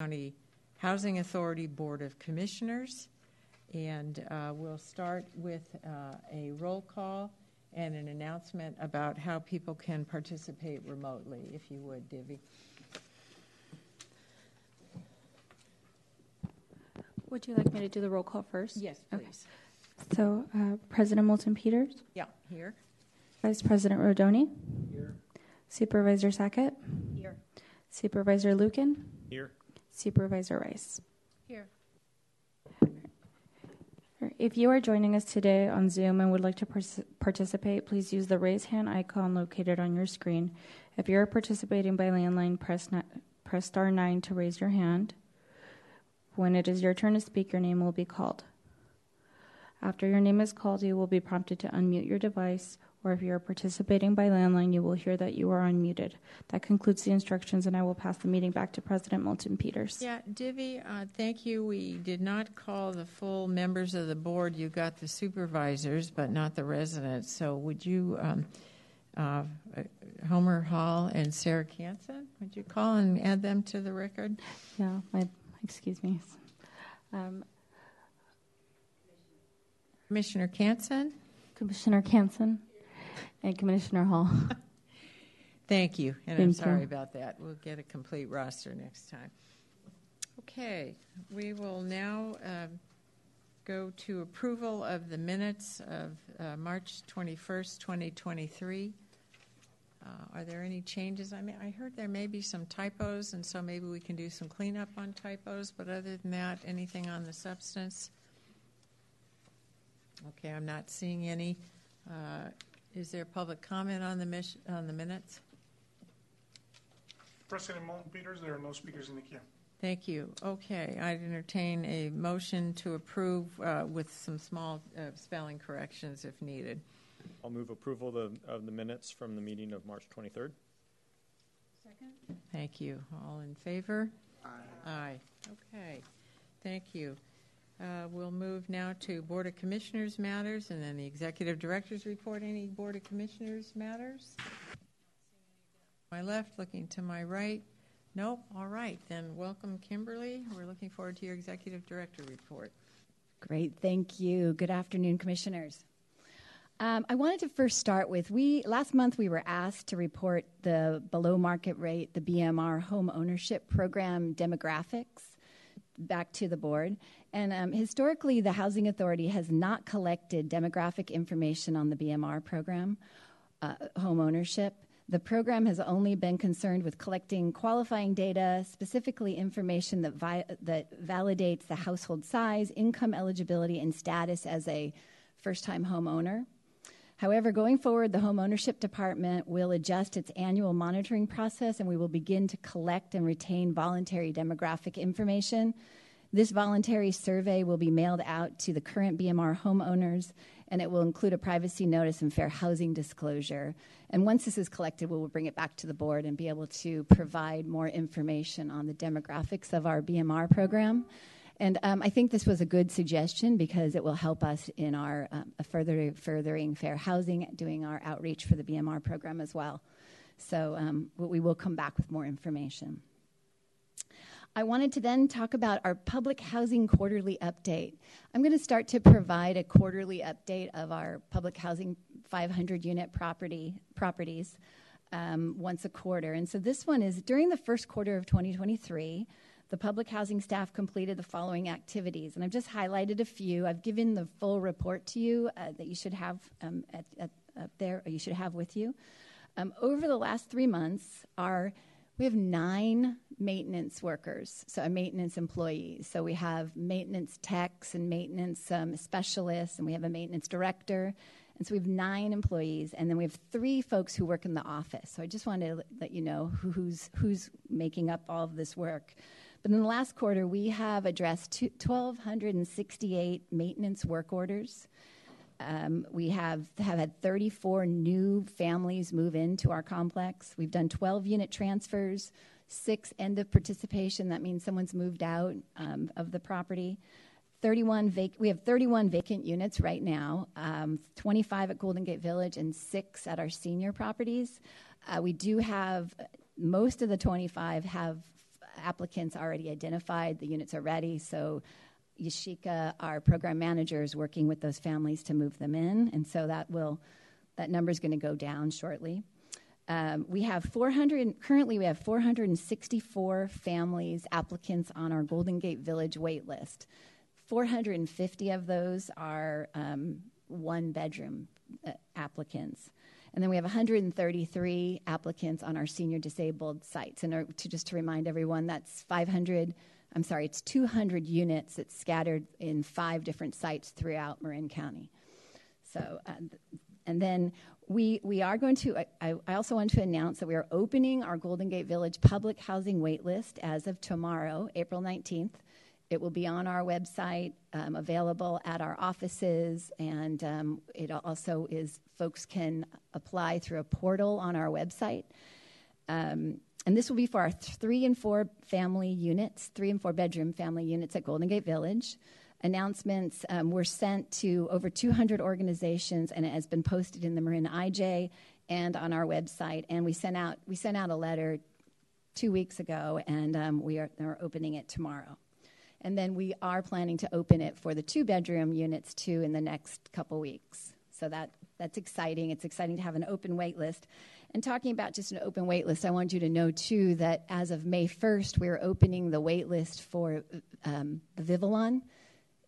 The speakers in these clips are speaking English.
County Housing Authority Board of Commissioners. And uh, we'll start with uh, a roll call and an announcement about how people can participate remotely, if you would, Divi. Would you like me to do the roll call first? Yes, Okay. please. So, uh, President Moulton Peters, Yeah, here. Vice President Rodoni, Here. Supervisor Sackett, Here. Supervisor Lucan, Here. Supervisor Rice. Here. If you are joining us today on Zoom and would like to participate, please use the raise hand icon located on your screen. If you are participating by landline, press, press star 9 to raise your hand. When it is your turn to speak, your name will be called. After your name is called, you will be prompted to unmute your device, or if you are participating by landline, you will hear that you are unmuted. That concludes the instructions, and I will pass the meeting back to President Moulton Peters. Yeah, Divi, uh, thank you. We did not call the full members of the board. You got the supervisors, but not the residents. So would you, um, uh, Homer Hall and Sarah Canson, would you call and add them to the record? Yeah, my, excuse me. Um, Commissioner Canson? Commissioner Canson and Commissioner Hall. Thank you, and I'm Thank you. sorry about that. We'll get a complete roster next time. Okay, we will now um, go to approval of the minutes of uh, March 21st, 2023. Uh, Are there any changes? I mean, I heard there may be some typos, and so maybe we can do some cleanup on typos, but other than that, anything on the substance? Okay, I'm not seeing any. Uh, Is there public comment on the mis- on the minutes? President Moulton Peters, there are no speakers in the queue. Thank you. Okay, I'd entertain a motion to approve uh, with some small uh, spelling corrections if needed. I'll move approval of, of the minutes from the meeting of March 23rd. Second. Thank you. All in favor? Aye. Aye. Okay, thank you. Uh, We'll move now to Board of Commissioners matters and then the Executive Director's report. Any Board of Commissioners matters? My left, looking to my right. Nope, all right, then welcome Kimberly. We're looking forward to your Executive Director report. Great, thank you. Good afternoon, commissioners. Um, I wanted to first start with we last month we were asked to report the below market rate, the BMR home ownership program demographics back to the board. And um, historically, the Housing Authority has not collected demographic information on the BMR program, uh, home ownership. The program has only been concerned with collecting qualifying data, specifically information that, vi- that validates the household size, income eligibility, and status as a first time homeowner. However, going forward, the Home Ownership Department will adjust its annual monitoring process and we will begin to collect and retain voluntary demographic information. This voluntary survey will be mailed out to the current BMR homeowners and it will include a privacy notice and fair housing disclosure. And once this is collected, we will bring it back to the board and be able to provide more information on the demographics of our BMR program. And um, I think this was a good suggestion because it will help us in our um, further furthering fair housing, doing our outreach for the BMR program as well. So um, we will come back with more information. I wanted to then talk about our public housing quarterly update. I'm going to start to provide a quarterly update of our public housing 500 unit property properties um, once a quarter. And so this one is during the first quarter of 2023 the public housing staff completed the following activities, and I've just highlighted a few. I've given the full report to you uh, that you should have um, at, at, up there, or you should have with you. Um, over the last three months, our we have nine maintenance workers, so uh, maintenance employees. So we have maintenance techs and maintenance um, specialists, and we have a maintenance director. And so we have nine employees, and then we have three folks who work in the office. So I just wanted to let you know who's who's making up all of this work. But in the last quarter, we have addressed 1,268 maintenance work orders. Um, we have, have had 34 new families move into our complex. We've done 12 unit transfers, six end of participation. That means someone's moved out um, of the property. 31 vac- we have 31 vacant units right now, um, 25 at Golden Gate Village and six at our senior properties. Uh, we do have most of the 25 have applicants already identified. The units are ready. So Yashika, our program manager, is working with those families to move them in. And so that will, that number is going to go down shortly. Um, we have 400, currently we have 464 families, applicants on our Golden Gate Village wait list. 450 of those are um, one bedroom uh, applicants. And then we have 133 applicants on our senior disabled sites. And to just to remind everyone, that's 500, I'm sorry, it's 200 units that's scattered in five different sites throughout Marin County. So, uh, and then we, we are going to, I, I also want to announce that we are opening our Golden Gate Village public housing wait list as of tomorrow, April 19th. It will be on our website, um, available at our offices, and um, it also is, folks can apply through a portal on our website. Um, and this will be for our three and four family units, three and four bedroom family units at Golden Gate Village announcements um, were sent to over 200 organizations and it has been posted in the Marin IJ and on our website. And we sent out we sent out a letter two weeks ago, and um, we are, are opening it tomorrow. And then we are planning to open it for the two bedroom units too in the next couple weeks. So that that's exciting. It's exciting to have an open wait list. And talking about just an open wait list, I want you to know too that as of May 1st, we're opening the wait list for um, the Vivalon.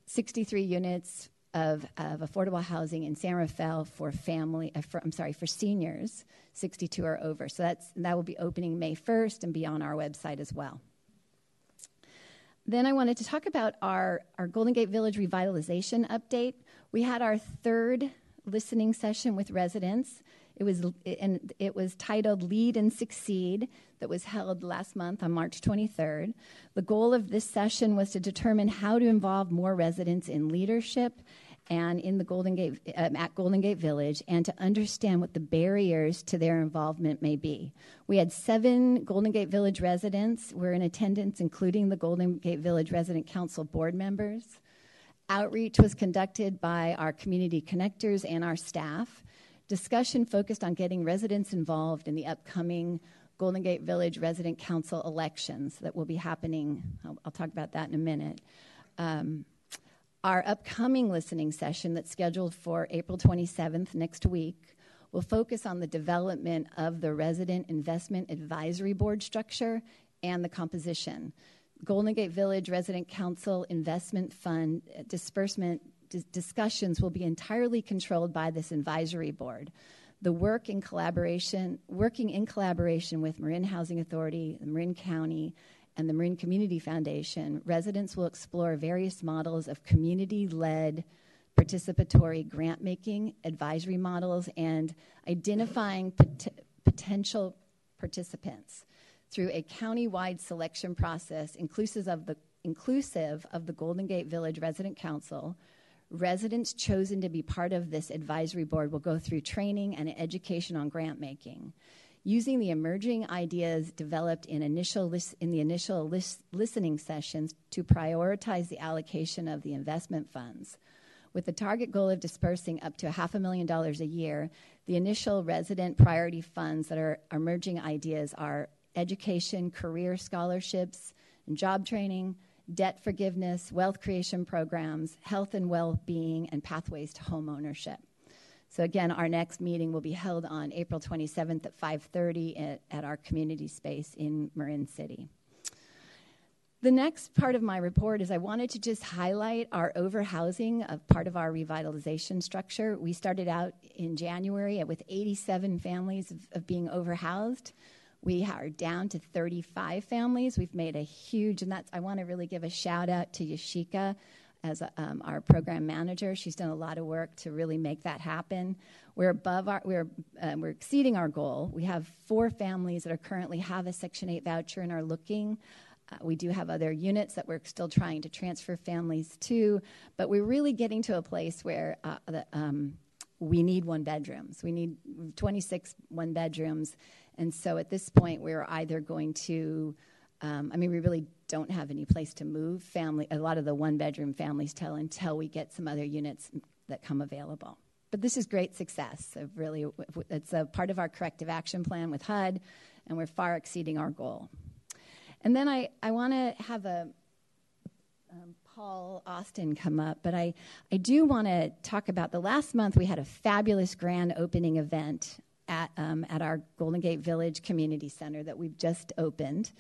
63 units of, of affordable housing in San Rafael for family, uh, for, I'm sorry, for seniors. 62 are over. So that's, that will be opening May 1st and be on our website as well. Then I wanted to talk about our, our Golden Gate Village revitalization update. We had our third listening session with residents. It was, and it was titled Lead and Succeed that was held last month on March 23rd. The goal of this session was to determine how to involve more residents in leadership and in the Golden Gate um, at Golden Gate Village, and to understand what the barriers to their involvement may be. We had seven Golden Gate Village residents were in attendance, including the Golden Gate Village Resident Council board members. Outreach was conducted by our community connectors and our staff. Discussion focused on getting residents involved in the upcoming Golden Gate Village Resident Council elections that will be happening. I'll, I'll talk about that in a minute. Um, our upcoming listening session that's scheduled for April 27th next week will focus on the development of the Resident Investment Advisory Board structure and the composition. Golden Gate Village Resident Council Investment Fund disbursement discussions will be entirely controlled by this advisory board. The work in collaboration, working in collaboration with Marin Housing Authority, Marin County, and the Marin Community Foundation, residents will explore various models of community led participatory grant making, advisory models, and identifying pot- potential participants through a county-wide selection process inclusive of the inclusive of the Golden Gate Village Resident Council, Residents chosen to be part of this advisory board will go through training and education on grant making. Using the emerging ideas developed in, initial lis- in the initial lis- listening sessions to prioritize the allocation of the investment funds. With the target goal of dispersing up to half a million dollars a year, the initial resident priority funds that are emerging ideas are education, career scholarships, and job training, debt forgiveness, wealth creation programs, health and well being, and pathways to home ownership. So again, our next meeting will be held on April 27th at 5:30 at, at, our community space in Marin City. The next part of my report is I wanted to just highlight our overhousing of part of our revitalization structure. We started out in January with 87 families of, of being overhoused. We are down to 35 families. We've made a huge, and that's, I want to really give a shout out to Yashika as a, um, our program manager. She's done a lot of work to really make that happen. We're above our, we're, um, we're exceeding our goal. We have four families that are currently have a Section 8 voucher and are looking. Uh, we do have other units that we're still trying to transfer families to, but we're really getting to a place where uh, the, um, we need one bedrooms. We need 26 one bedrooms and so at this point, we're either going to, um, I mean, we really don't have any place to move. Family, a lot of the one bedroom families tell until we get some other units that come available. But this is great success. Of really, it's a part of our corrective action plan with HUD, and we're far exceeding our goal. And then I, I want to have a um, Paul Austin come up, but I, I do want to talk about the last month we had a fabulous grand opening event at, um, at our Golden Gate Village Community Center that we've just opened.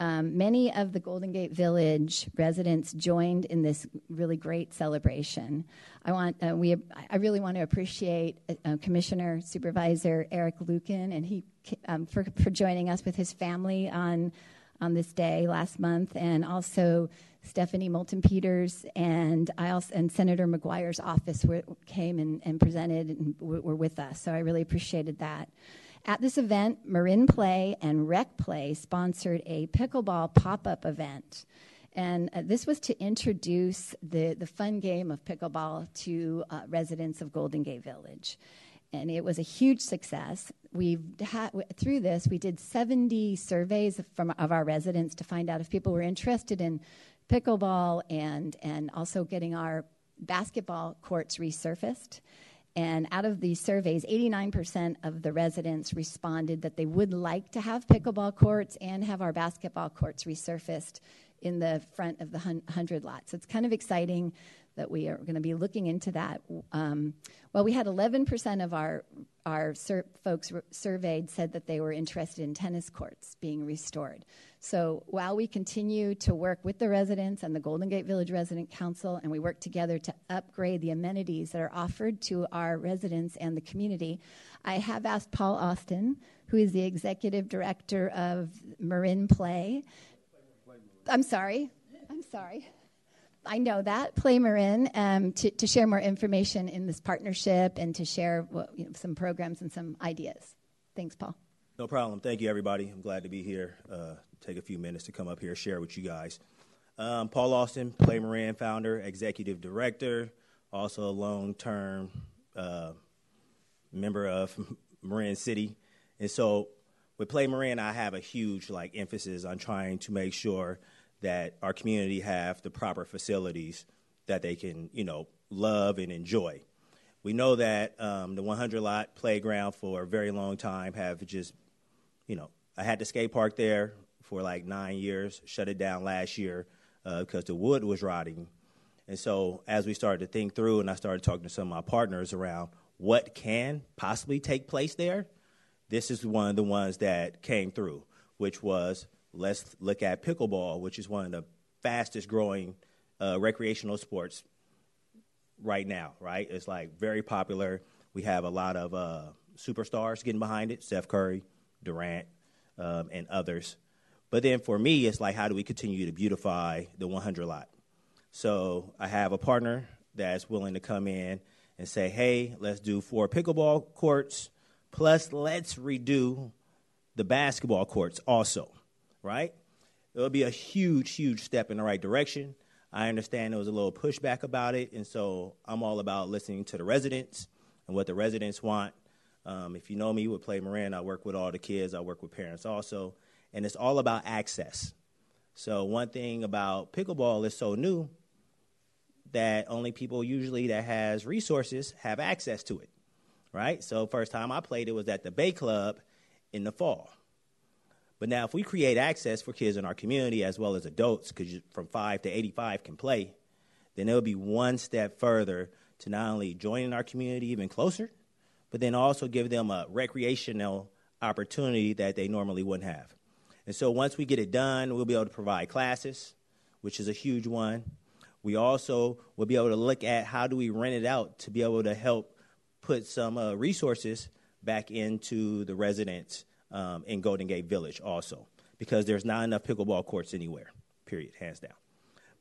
Um, many of the Golden Gate Village residents joined in this really great celebration. I want uh, we I really want to appreciate uh, Commissioner Supervisor Eric Lucan and he um, for for joining us with his family on on this day last month, and also Stephanie Moulton Peters and I also and Senator McGuire's office were, came and, and presented and were with us. So I really appreciated that. At this event, Marin Play and Rec Play sponsored a pickleball pop up event. And uh, this was to introduce the, the fun game of pickleball to uh, residents of Golden Gate Village. And it was a huge success. We've had, through this, we did 70 surveys from, of our residents to find out if people were interested in pickleball and, and also getting our basketball courts resurfaced. And out of these surveys, 89% of the residents responded that they would like to have pickleball courts and have our basketball courts resurfaced in the front of the 100 lot. So it's kind of exciting that we are going to be looking into that. Um, well, we had 11% of our our sur- folks surveyed said that they were interested in tennis courts being restored. So while we continue to work with the residents and the Golden Gate Village Resident Council, and we work together to upgrade the amenities that are offered to our residents and the community, I have asked Paul Austin, who is the executive director of Marin Play. I'm sorry. I'm sorry. I know that, Play Marin, um, to, to, share more information in this partnership and to share what, you know, some programs and some ideas. Thanks, Paul. No problem. Thank you, everybody. I'm glad to be here. Uh, take a few minutes to come up here, share with you guys. Um, Paul Austin, Play Marin founder, executive director, also a long term uh, member of Marin City. And so with Play Marin, I have a huge like emphasis on trying to make sure that our community have the proper facilities that they can, you know, love and enjoy. We know that um, the 100 lot playground for a very long time have just, you know, I had the skate park there for like nine years, shut it down last year uh, because the wood was rotting. And so as we started to think through, and I started talking to some of my partners around what can possibly take place there, this is one of the ones that came through, which was let's look at pickleball, which is one of the fastest growing uh, recreational sports right now, right? It's like very popular. We have a lot of uh, superstars getting behind it Steph Curry, Durant, um, and others. But then for me, it's like, how do we continue to beautify the 100 lot? So I have a partner that's willing to come in and say, hey, let's do four pickleball courts, plus let's redo the basketball courts also right? It'll be a huge, huge step in the right direction. I understand there was a little pushback about it, and so I'm all about listening to the residents and what the residents want. Um, if you know me with Play Marin, I work with all the kids, I work with parents also, and it's all about access. So, one thing about pickleball is so new that only people usually that has resources have access to it, right? So, first time I played it was at the Bay Club in the fall. But now, if we create access for kids in our community as well as adults, because from 5 to 85 can play, then it'll be one step further to not only joining our community even closer, but then also give them a recreational opportunity that they normally wouldn't have. And so once we get it done, we'll be able to provide classes, which is a huge one. We also will be able to look at how do we rent it out to be able to help put some uh, resources back into the residents um, in Golden Gate Village also, because there's not enough pickleball courts anywhere, period, hands down.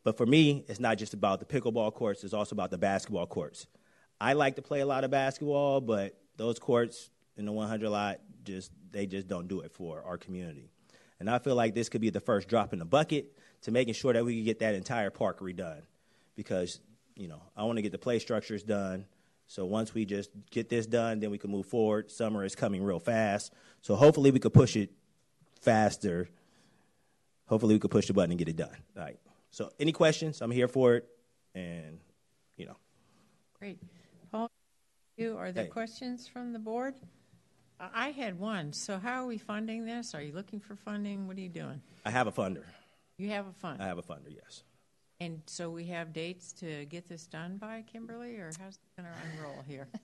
But for me, it's not just about the pickleball courts, it's also about the basketball courts. I like to play a lot of basketball, but those courts in the 100 lot, just they just don't do it for our community. And I feel like this could be the first drop in the bucket to making sure that we can get that entire park redone. Because, you know, I want to get the play structures done. So once we just get this done, then we can move forward. Summer is coming real fast. So hopefully we could push it faster. Hopefully we could push the button and get it done. All right. So any questions? I'm here for it. And, you know. Great. Paul, you, are there Hey. questions from the board? I I had one. So how are we funding this? Are you looking for funding? What are you doing? I have a funder. You have a fund. I have a funder, yes. And so we have dates to get this done by, Kimberly, or how's it going to unroll here?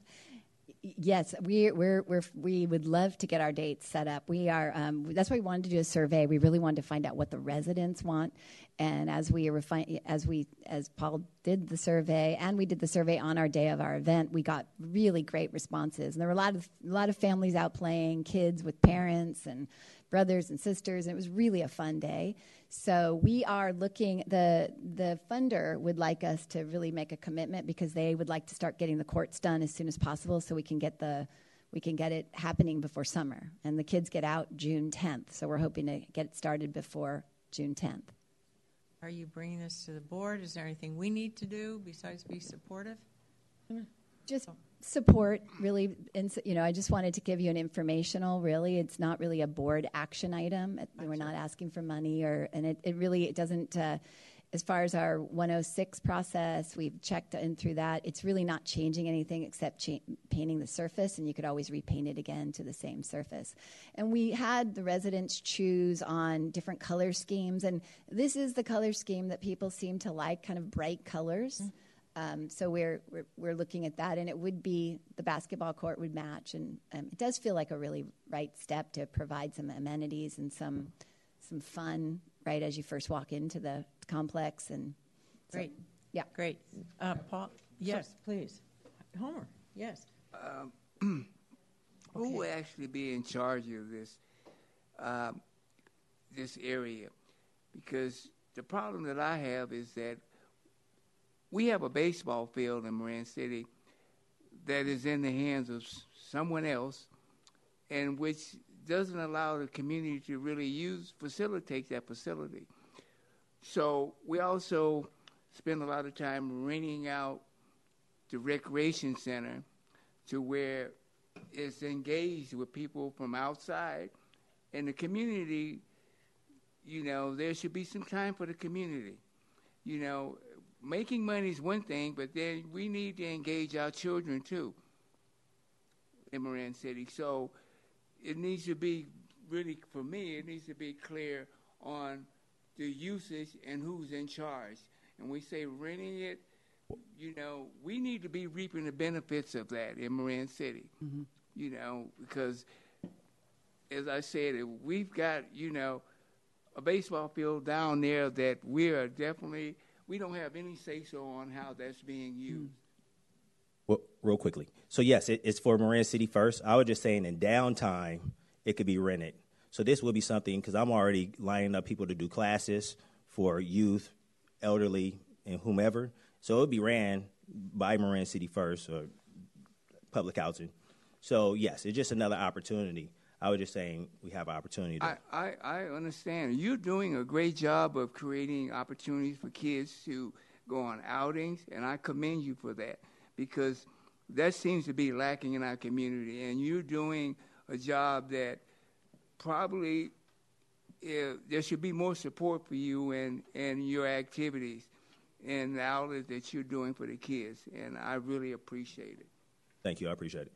Yes, we we're, we're we would love to get our dates set up. We are um, that's why we wanted to do a survey. We really wanted to find out what the residents want, and as we refine, as we as Paul did the survey, and we did the survey on our day of our event, we got really great responses. And there were a lot of a lot of families out playing, kids with parents and brothers and sisters, and it was really a fun day. So we are looking the the funder would like us to really make a commitment because they would like to start getting the courts done as soon as possible so we can get the we can get it happening before summer. And the kids get out June 10th. So we're hoping to get it started before June 10th. Are you bringing this to the board? Is there anything we need to do besides be supportive? Mm. Just oh. Support really and you know i just wanted to give you an informational really. It's not really a board action item. We're not asking for money or and it, it really it doesn't uh, as far as our 106 process we've checked in through that. It's really not changing anything except cha- painting the surface and you could always repaint it again to the same surface. And we had the residents choose on different color schemes and this is the color scheme that people seem to like kind of bright colors um, so we're, we're we're looking at that, and it would be the basketball court would match, and um, it does feel like a really right step to provide some amenities and some some fun right as you first walk into the complex. And so- Great. yeah. Great. Uh, Paul? Yes, please. Homer? Yes. Who will actually be in charge of this um, this area? Because the problem that I have is that we have a baseball field in Marin City that is in the hands of someone else, and which doesn't allow the community to really use facilitate that facility. So we also spend a lot of time renting out the recreation center to where it's engaged with people from outside and the community you know there should be some time for the community you know making money is one thing but then we need to engage our children too in Marin City so it needs to be really for me it needs to be clear on the usage and who's in charge and we say renting it you know, we need to be reaping the benefits of that in Marin City. Mm-hmm. You know, because as I said, we've got you know a baseball field down there that we are definitely we don't have any say so on how that's being hmm. used. Well, real quickly. So yes, it, it's for Marin City first. I was just saying in downtime, it could be rented. So this will be something because I'm already lining up people to do classes for youth, elderly, and whomever. So it would be ran by Marin City first or public housing. So yes, it's just another opportunity. I was just saying we have an opportunity. To, I, I, I understand. You're doing a great job of creating opportunities for kids to go on outings, and I commend you for that because that seems to be lacking in our community. And you're doing a job that probably uh, there should be more support for you and, and your activities and the outlets that you're doing for the kids. And I really appreciate it. Thank you. I appreciate it.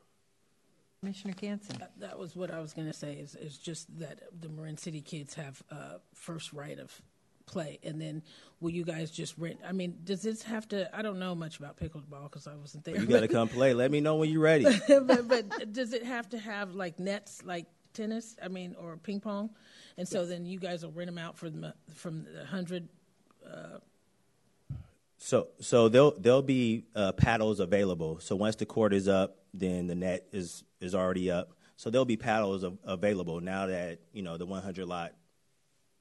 Commissioner Canson? That- That was what I was going to say. Is is just that the Marin City kids have uh, first right of play, and then will you guys just rent? I mean, does this have to? I don't know much about pickleball because I wasn't there. You got to come play. Let me know when you're ready. but, but does it have to have like nets, like tennis? I mean, or ping pong? And so then you guys will rent them out for the from the hundred. So so there'll there'll be uh, paddles available. So once the court is up, then the net is is already up. So there'll be paddles av- available now that you know the 100 lot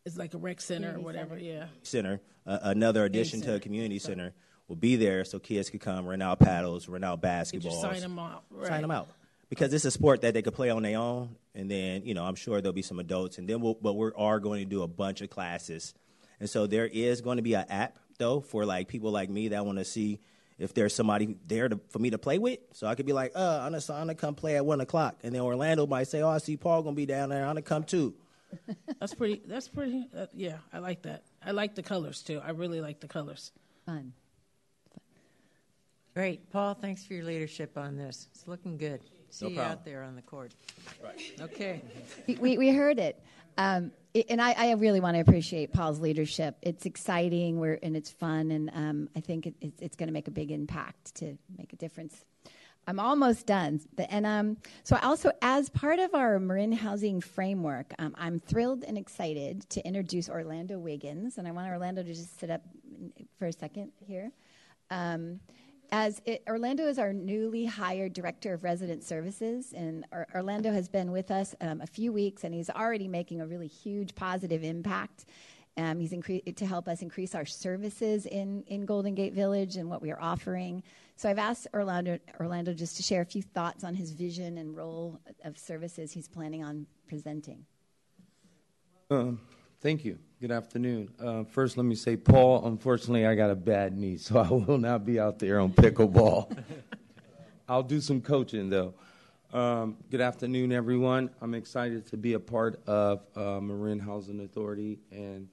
It's like a rec center or Community whatever. center. Yeah. center, uh, another addition to center. a community center, will be there so kids could come rent out paddles, rent out Could basketballs, sign them out? Right. sign them out because it's a sport that they could play on their own, and then you know I'm sure there'll be some adults, and then we'll, but we are going to do a bunch of classes, and so there is going to be an app though for like people like me that want to see if there's somebody there to, for me to play with, so I could be like, uh, I'm gonna, I'm gonna come play at one o'clock, and then Orlando might say, oh, I see Paul gonna be down there, I'm gonna come too. That's pretty. That's pretty. Uh, yeah, I like that. I like the colors too. I really like the colors. Fun. Great. Paul, thanks for your leadership on this. It's looking good. see you out there on the court. Right. Okay. we, we, we heard it. Um, it- and I, I really want to appreciate Paul's leadership. It's exciting, we're, and it's fun, and um, I think it, it's, going to make a big impact to make a difference. I'm almost done. And um, so, also, as part of our Marin Housing Framework, um, I'm thrilled and excited to introduce Orlando Wiggins. And I want Orlando to just sit up for a second here. As it, Orlando is our newly hired director of resident services, and Or- Orlando has been with us um, a few weeks, and he's already making a really huge positive impact. Um, he's to help us increase our services in, in Golden Gate Village and what we are offering. So I've asked Orlando, Orlando just to share a few thoughts on his vision and role of services he's planning on presenting. Um, thank you. Good afternoon. Uh, first, let me say, Paul, unfortunately, I got a bad knee, so I will not be out there on pickleball. I'll do some coaching, though. Um, good afternoon, everyone. I'm excited to be a part of uh, Marin Housing Authority and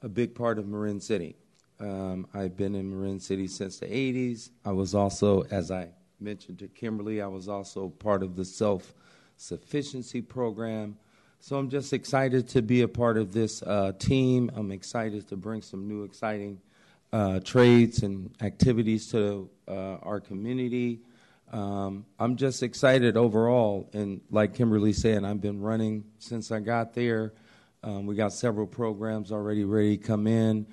a big part of Marin City. Um, I've been in Marin City since the 80s. I was also, as I mentioned to Kimberly, I was also part of the self sufficiency program. So I'm just excited to be a part of this uh, team. I'm excited to bring some new, exciting uh, trades and activities to uh, our community. Um, I'm just excited overall. And like Kimberly said, I've been running since I got there. Um, we got several programs already ready to come in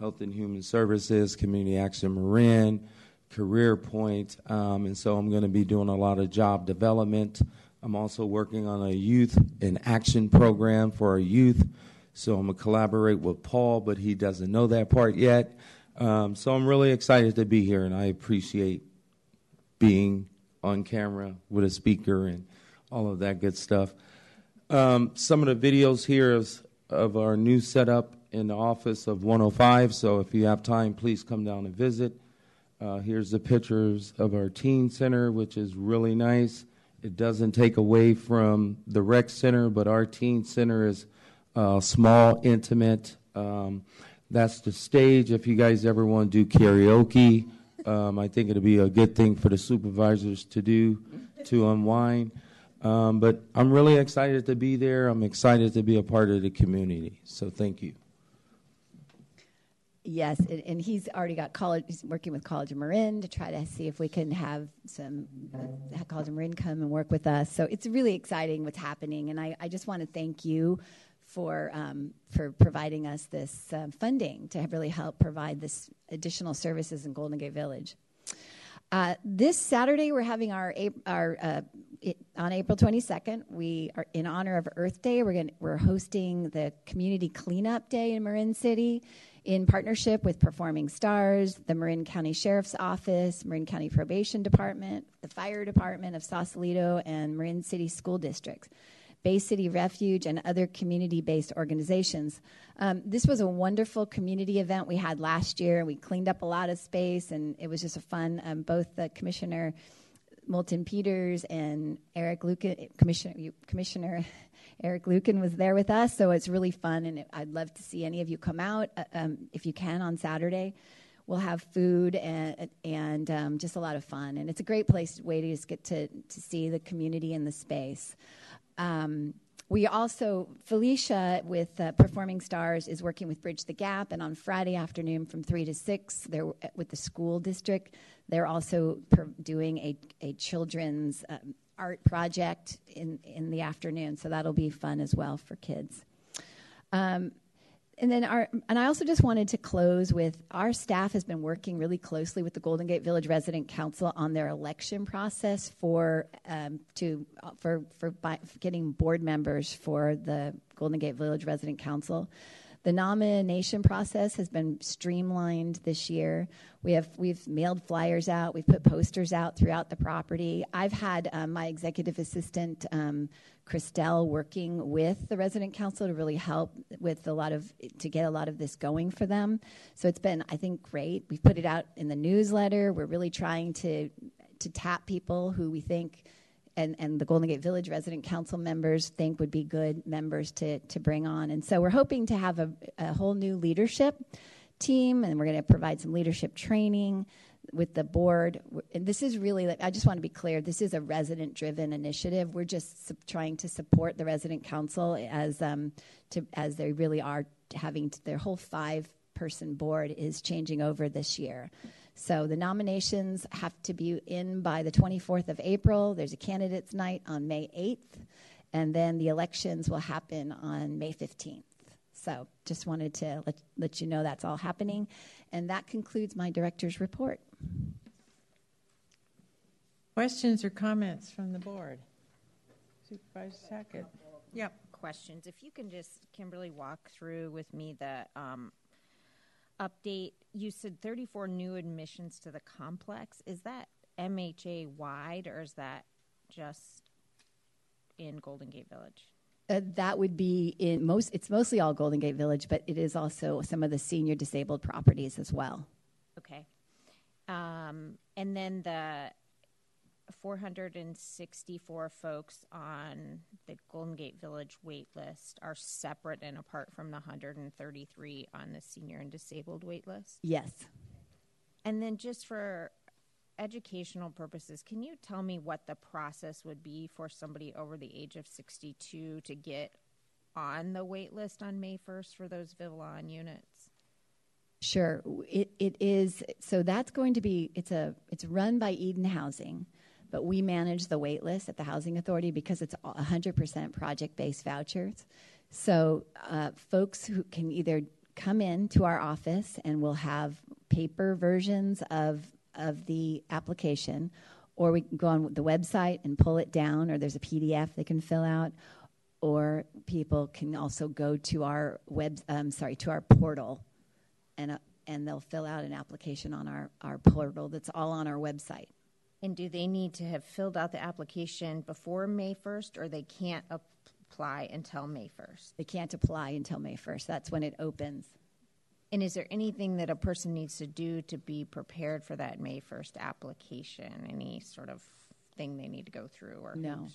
Health and Human Services, Community Action Marin, Career Point. Um, and so I'm going to be doing a lot of job development. I'm also working on a youth and action program for our youth. So I'm going to collaborate with Paul, but he doesn't know that part yet. Um, so I'm really excited to be here, and I appreciate being on camera with a speaker and all of that good stuff. Um, some of the videos here is of our new setup in the office of 105. So if you have time, please come down and visit. Uh, here's the pictures of our teen center, which is really nice. It doesn't take away from the rec center, but our teen center is uh, small, intimate. Um, that's the stage. If you guys ever want to do karaoke, um, I think it'll be a good thing for the supervisors to do to unwind. Um, but I'm really excited to be there. I'm excited to be a part of the community. So thank you. Yes, and, and he's already got college. He's working with College of Marin to try to see if we can have some uh, College of Marin come and work with us. So it's really exciting what's happening, and I, I just want to thank you for um, for providing us this uh, funding to really help provide this additional services in Golden Gate Village. Uh, this Saturday, we're having our our uh, it, on April 22nd. We are in honor of Earth Day. We're going we're hosting the Community Cleanup Day in Marin City in partnership with Performing Stars, the Marin County Sheriff's Office, Marin County Probation Department, the Fire Department of Sausalito, and Marin City School Districts. Bay City Refuge, and other community based organizations. Um, this was a wonderful community event we had last year. We cleaned up a lot of space, and it was just a fun. Um, both the Commissioner Moulton Peters and Eric Lucan, Commissioner, Commissioner Eric Lucan was there with us, so it's really fun, and I'd love to see any of you come out uh, um, if you can on Saturday. We'll have food and, and um, just a lot of fun, and it's a great place way to just get to, to see the community and the space. Um, we also, Felicia with uh, Performing Stars is working with Bridge the Gap, and on Friday afternoon from 3 to 6, they're with the school district. They're also per- doing a, a children's um, art project in, in the afternoon, so that'll be fun as well for kids. Um, and then our and I also just wanted to close with our staff has been working really closely with the Golden Gate Village Resident Council on their election process for um, to for for, by, for getting board members for the Golden Gate Village Resident Council. The nomination process has been streamlined this year. We have we've mailed flyers out. We've put posters out throughout the property. I've had um, my executive assistant um, Christelle working with the resident council to really help with a lot of to get a lot of this going for them. So it's been I think great. We've put it out in the newsletter. We're really trying to to tap people who we think and, and the Golden Gate Village resident council members think would be good members to, to bring on. And so we're hoping to have a, a whole new leadership team, and we're going to provide some leadership training. with the board. And this is really, I just want to be clear, this is a resident-driven initiative. We're just trying to support the resident council as um, to as they really are having to, their whole five-person board is changing over this year. So the nominations have to be in by the 24th of April. There's a candidates night on May 8th, and then the elections will happen on May 15th. So just wanted to let, let you know that's all happening. And that concludes my director's report. Questions or comments from the board? Supervisor Sackett? Yep. questions. If you can just, Kimberly, walk through with me the um, update. You said 34 new admissions to the complex. Is that MHA wide or is that just in Golden Gate Village? Uh, that would be in most, it's mostly all Golden Gate Village, but it is also some of the senior disabled properties as well. Okay. Um, and then the 464 folks on the Golden Gate Village wait list are separate and apart from the 133 on the senior and disabled wait list. Yes. And then just for educational purposes, can you tell me what the process would be for somebody over the age of 62 to get on the wait list on May 1st for those Vivalon units? Sure. It, it is, so that's going to be, it's a, it's run by Eden Housing, but we manage the wait list at the Housing Authority because it's 100% project-based vouchers. So uh, folks who can either come in to our office and we'll have paper versions of, of the application, or we can go on the website and pull it down, or there's a PDF they can fill out, or people can also go to our web, um, sorry, to our portal and, uh, and they'll fill out an application on our, our portal that's all on our website. And do they need to have filled out the application before May 1st or they can't apply until May 1st? They can't apply until May 1st. That's when it opens. And is there anything that a person needs to do to be prepared for that May 1st application? Any sort of thing they need to go through or No.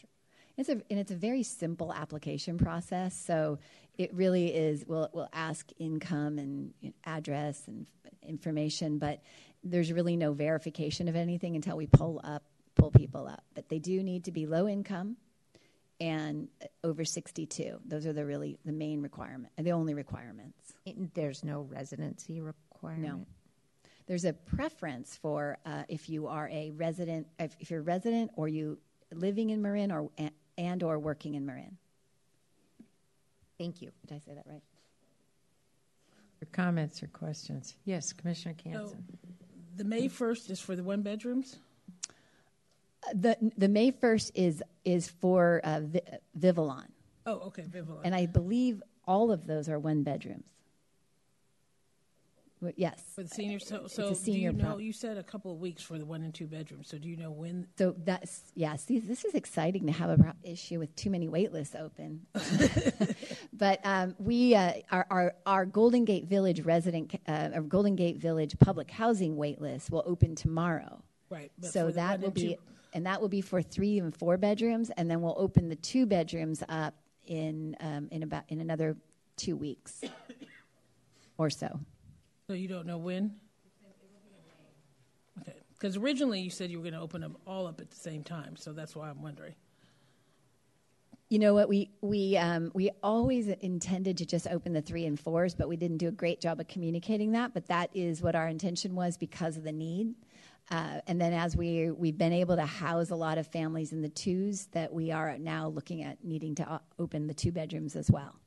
It's a, and it's a very simple application process. So it really is, we'll, we'll ask income and address and information, but there's really no verification of anything until we pull up, pull people up. But they do need to be low income and over 62. Those are the really, the main requirement, the only requirements. It- There's no residency requirement? No. There's a preference for uh, if you are a resident, if, if you're a resident or you living in Marin or and, and or working in Marin. Thank you. Did I say that right? Or comments or questions? Yes, Commissioner So Canson. The May 1st is for the one bedrooms? The the May first is is for uh, Vi- Vivalon, Oh, okay, Vivalon. and I believe all of those are one bedrooms. Yes. For the seniors, so, so do senior you know, prop- you said a couple of weeks for the one and two bedrooms, so do you know when? So that's yeah. See, this is exciting to have a pro- issue with too many wait lists open. but um, we uh, our, our our Golden Gate Village resident, uh, our Golden Gate Village public housing wait list will open tomorrow. Right. but so that will and two- be, and that will be for three and four bedrooms, and then we'll open the two bedrooms up in um, in about in another two weeks or so. So you don't know when? Okay, because originally you said you were going to open them all up at the same time, so that's why I'm wondering. You know what? We we um, we always intended to just open the three and fours, but we didn't do a great job of communicating that. But that is what our intention was because of the need. Uh, and then as we we've been able to house a lot of families in the twos, that we are now looking at needing to uh, open the two bedrooms as well.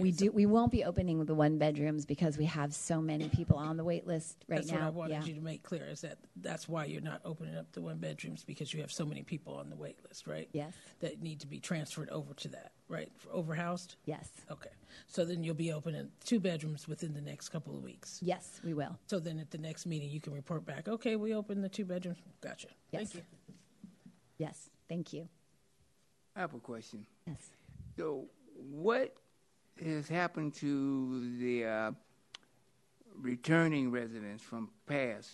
We do. We won't be opening the one bedrooms because we have so many people on the wait list right That's now. what I wanted yeah. you to make clear, is that that's why you're not opening up the one bedrooms, because you have so many people on the wait list, right? Yes. That need to be transferred over to that, right, for overhoused? Yes. Okay, so then you'll be opening two bedrooms within the next couple of weeks. Yes, we will. So then at the next meeting, you can report back, okay, we opened the two bedrooms, gotcha. Yes. Thank you. Yes. Thank you. I have a question. Yes. So, what has happened to the uh, returning residents from past?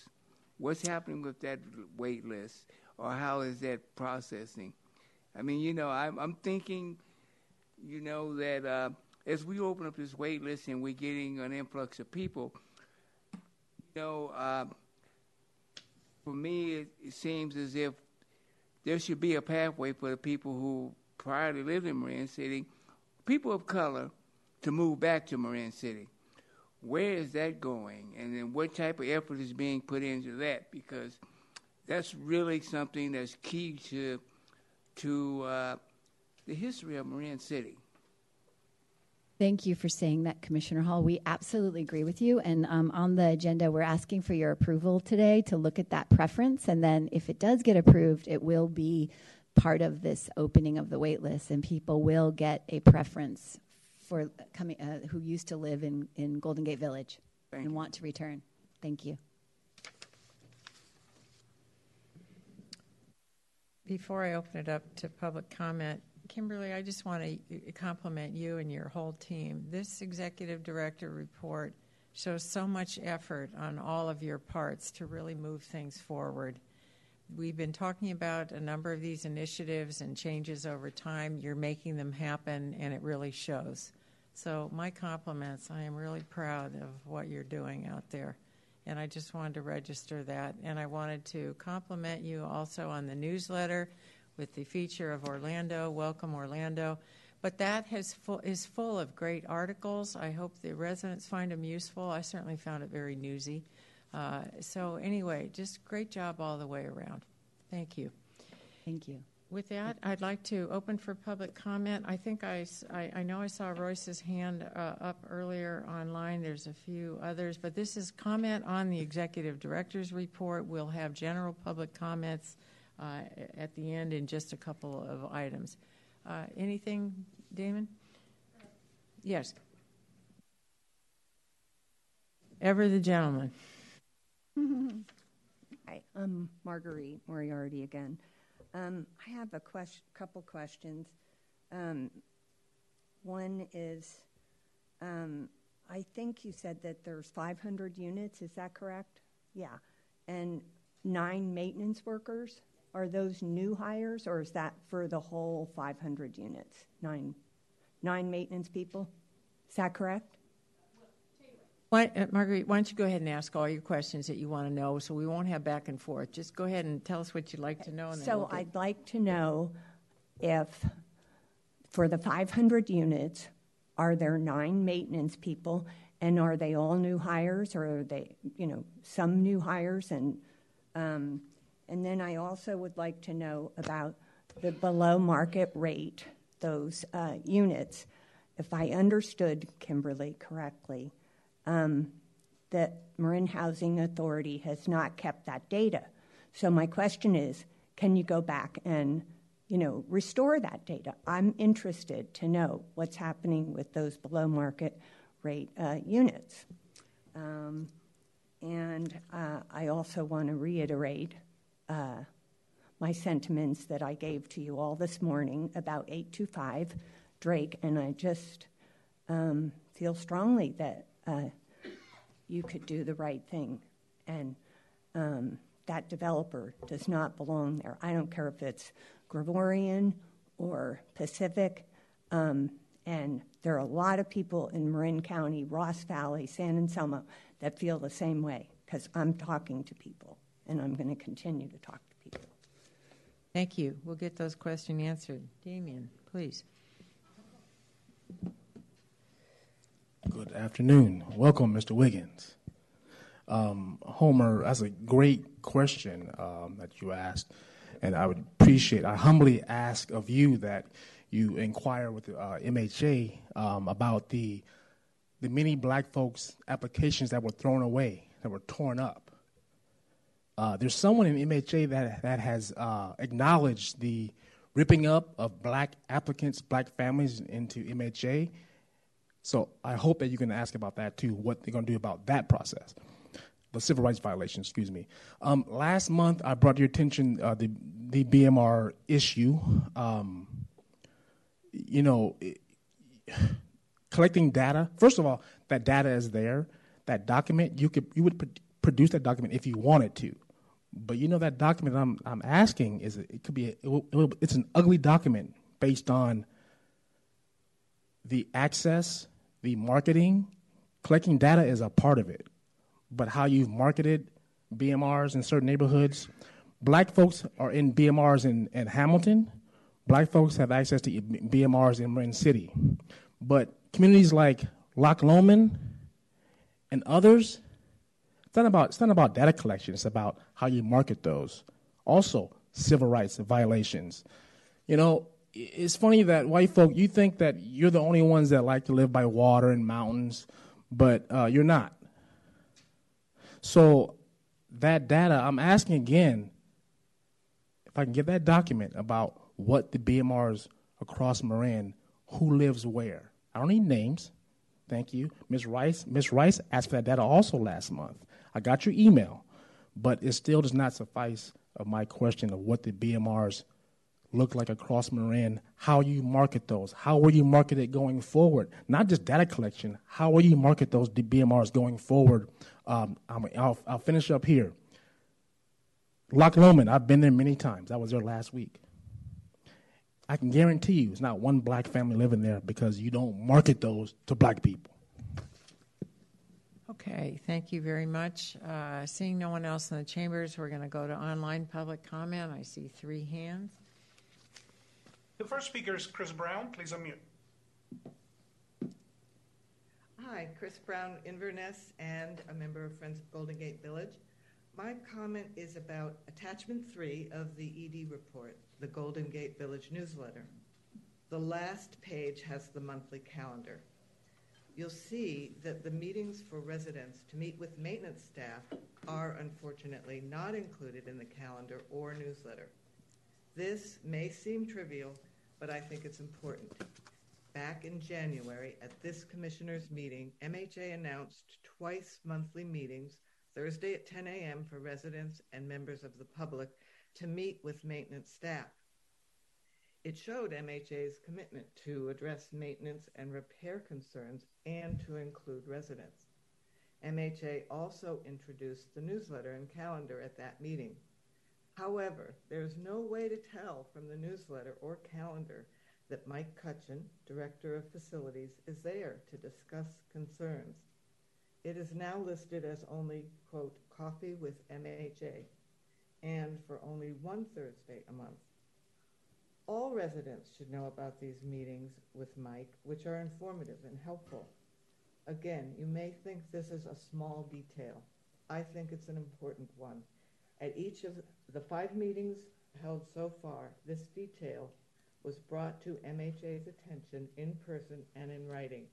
What's happening with that wait list, or how is that processing? I mean, you know, I'm, I'm thinking, you know, that uh, as we open up this wait list and we're getting an influx of people, you know, uh, for me, it, it seems as if there should be a pathway for the people who prior to living in Marin City, people of color, to move back to Marin City. Where is that going? And then what type of effort is being put into that? Because that's really something that's key to to uh, the history of Marin City. Thank you for saying that, Commissioner Hall. We absolutely agree with you. And um, on the agenda, we're asking for your approval today to look at that preference. And then, if it does get approved, it will be part of this opening of the wait list, and people will get a preference for coming uh, who used to live in, in Golden Gate Village Thank and you. want to return. Thank you. Before I open it up to public comment, Kimberly, I just want to compliment you and your whole team. This executive director report shows so much effort on all of your parts to really move things forward. We've been talking about a number of these initiatives and changes over time. You're making them happen, and it really shows. So, my compliments. I am really proud of what you're doing out there. And I just wanted to register that. And I wanted to compliment you also on the newsletter with the feature of Orlando. Welcome, Orlando. But that full, is full of great articles. I hope the residents find them useful. I certainly found it very newsy. Uh, so, anyway, just great job all the way around. Thank you. Thank you. With that, I'd like to open for public comment. I think I—I know I saw Royce's hand uh, up earlier online. There's a few others, but this is comment on the executive director's report. We'll have general public comments uh, at the end in just a couple of items. Uh, anything, Damon? Yes. Ever the gentleman. Hi, I'm Marguerite Moriarty again. Um, I have a question, couple questions. Um, one is, um, I think you said that there's 500 units. Is that correct? Yeah, and nine maintenance workers. Are those new hires, or is that for the whole 500 units? Nine, nine maintenance people. Is that correct? Why, uh, Marguerite, why don't you go ahead and ask all your questions that you want to know so we won't have back and forth? Just go ahead and tell us what you'd like to know. So we'll I'd like to know if, for the 500 units, are there nine maintenance people, and are they all new hires, or are they, you know, some new hires? And, um, and then I also would like to know about the below market rate, those uh, units. If I understood Kimberly correctly, that Marin Housing Authority has not kept that data. So my question is, can you go back and, you know, restore that data? I'm interested to know what's happening with those below market rate uh, units. Um, and uh, I also want to reiterate uh, my sentiments that I gave to you all this morning about 825 Drake, and I just um, feel strongly that uh, you could do the right thing. And um, that developer does not belong there. I don't care if it's Gregorian or Pacific. Um, and there are a lot of people in Marin County, Ross Valley, San Anselmo that feel the same way because I'm talking to people and I'm going to continue to talk to people. Thank you. We'll get those questions answered. Damien, please. Good afternoon. Welcome, Mr. Wiggins. Um, Homer, that's a great question um, that you asked, and I would appreciate, I humbly ask of you that you inquire with the uh, MHA um, about the, the many black folks' applications that were thrown away, that were torn up. Uh, there's someone in MHA that, that has uh, acknowledged the ripping up of black applicants, black families into MHA. So I hope that you can ask about that too, what they're going to do about that process, the civil rights violation. Excuse me. Um, last month, I brought to your attention uh, the the BMR issue. Um, you know, it, collecting data. First of all, that data is there. That document you could you would pr- produce that document if you wanted to, but you know that document I'm I'm asking is it could be a, it will, it's an ugly document based on the access, the marketing, collecting data is a part of it, but how you've marketed BMRs in certain neighborhoods. Black folks are in BMRs in, in Hamilton. Black folks have access to BMRs in Marin City. But communities like Loch Lomond and others, it's not about it's not about data collection. It's about how you market those. Also, civil rights violations. You know, it's funny that white folk you think that you're the only ones that like to live by water and mountains, but uh, you're not. So that data, I'm asking again if I can get that document about what the BMRs across Marin, who lives where. I don't need names. Thank you. Ms. Rice, Ms. Rice asked for that data also last month. I got your email, but it still does not suffice of my question of what the BMRs look like across Marin, how you market those, how will you market it going forward? Not just data collection, how will you market those BMRs going forward? Um, I'll, I'll finish up here. Loch Lomond, I've been there many times. I was there last week. I can guarantee you it's not one black family living there because you don't market those to black people. Okay, thank you very much. Uh, seeing no one else in the chambers, we're going to go to online public comment. I see three hands. The first speaker is Chris Brown. Please unmute. Hi, Chris Brown, Inverness, and a member of Friends of Golden Gate Village. My comment is about attachment three of the ED report, the Golden Gate Village newsletter. The last page has the monthly calendar. You'll see that the meetings for residents to meet with maintenance staff are unfortunately not included in the calendar or newsletter. This may seem trivial, but I think it's important. Back in January, at this commissioner's meeting, MHA announced twice monthly meetings, Thursday at 10 a.m. for residents and members of the public to meet with maintenance staff. It showed MHA's commitment to address maintenance and repair concerns and to include residents. MHA also introduced the newsletter and calendar at that meeting. However, there's no way to tell from the newsletter or calendar that Mike Cutchin, Director of Facilities, is there to discuss concerns. It is now listed as only, quote, coffee with MHA and for only one Thursday a month. All residents should know about these meetings with Mike, which are informative and helpful. Again, you may think this is a small detail. I think it's an important one. At each of the five meetings held so far, this detail was brought to MHA's attention in person and in writing.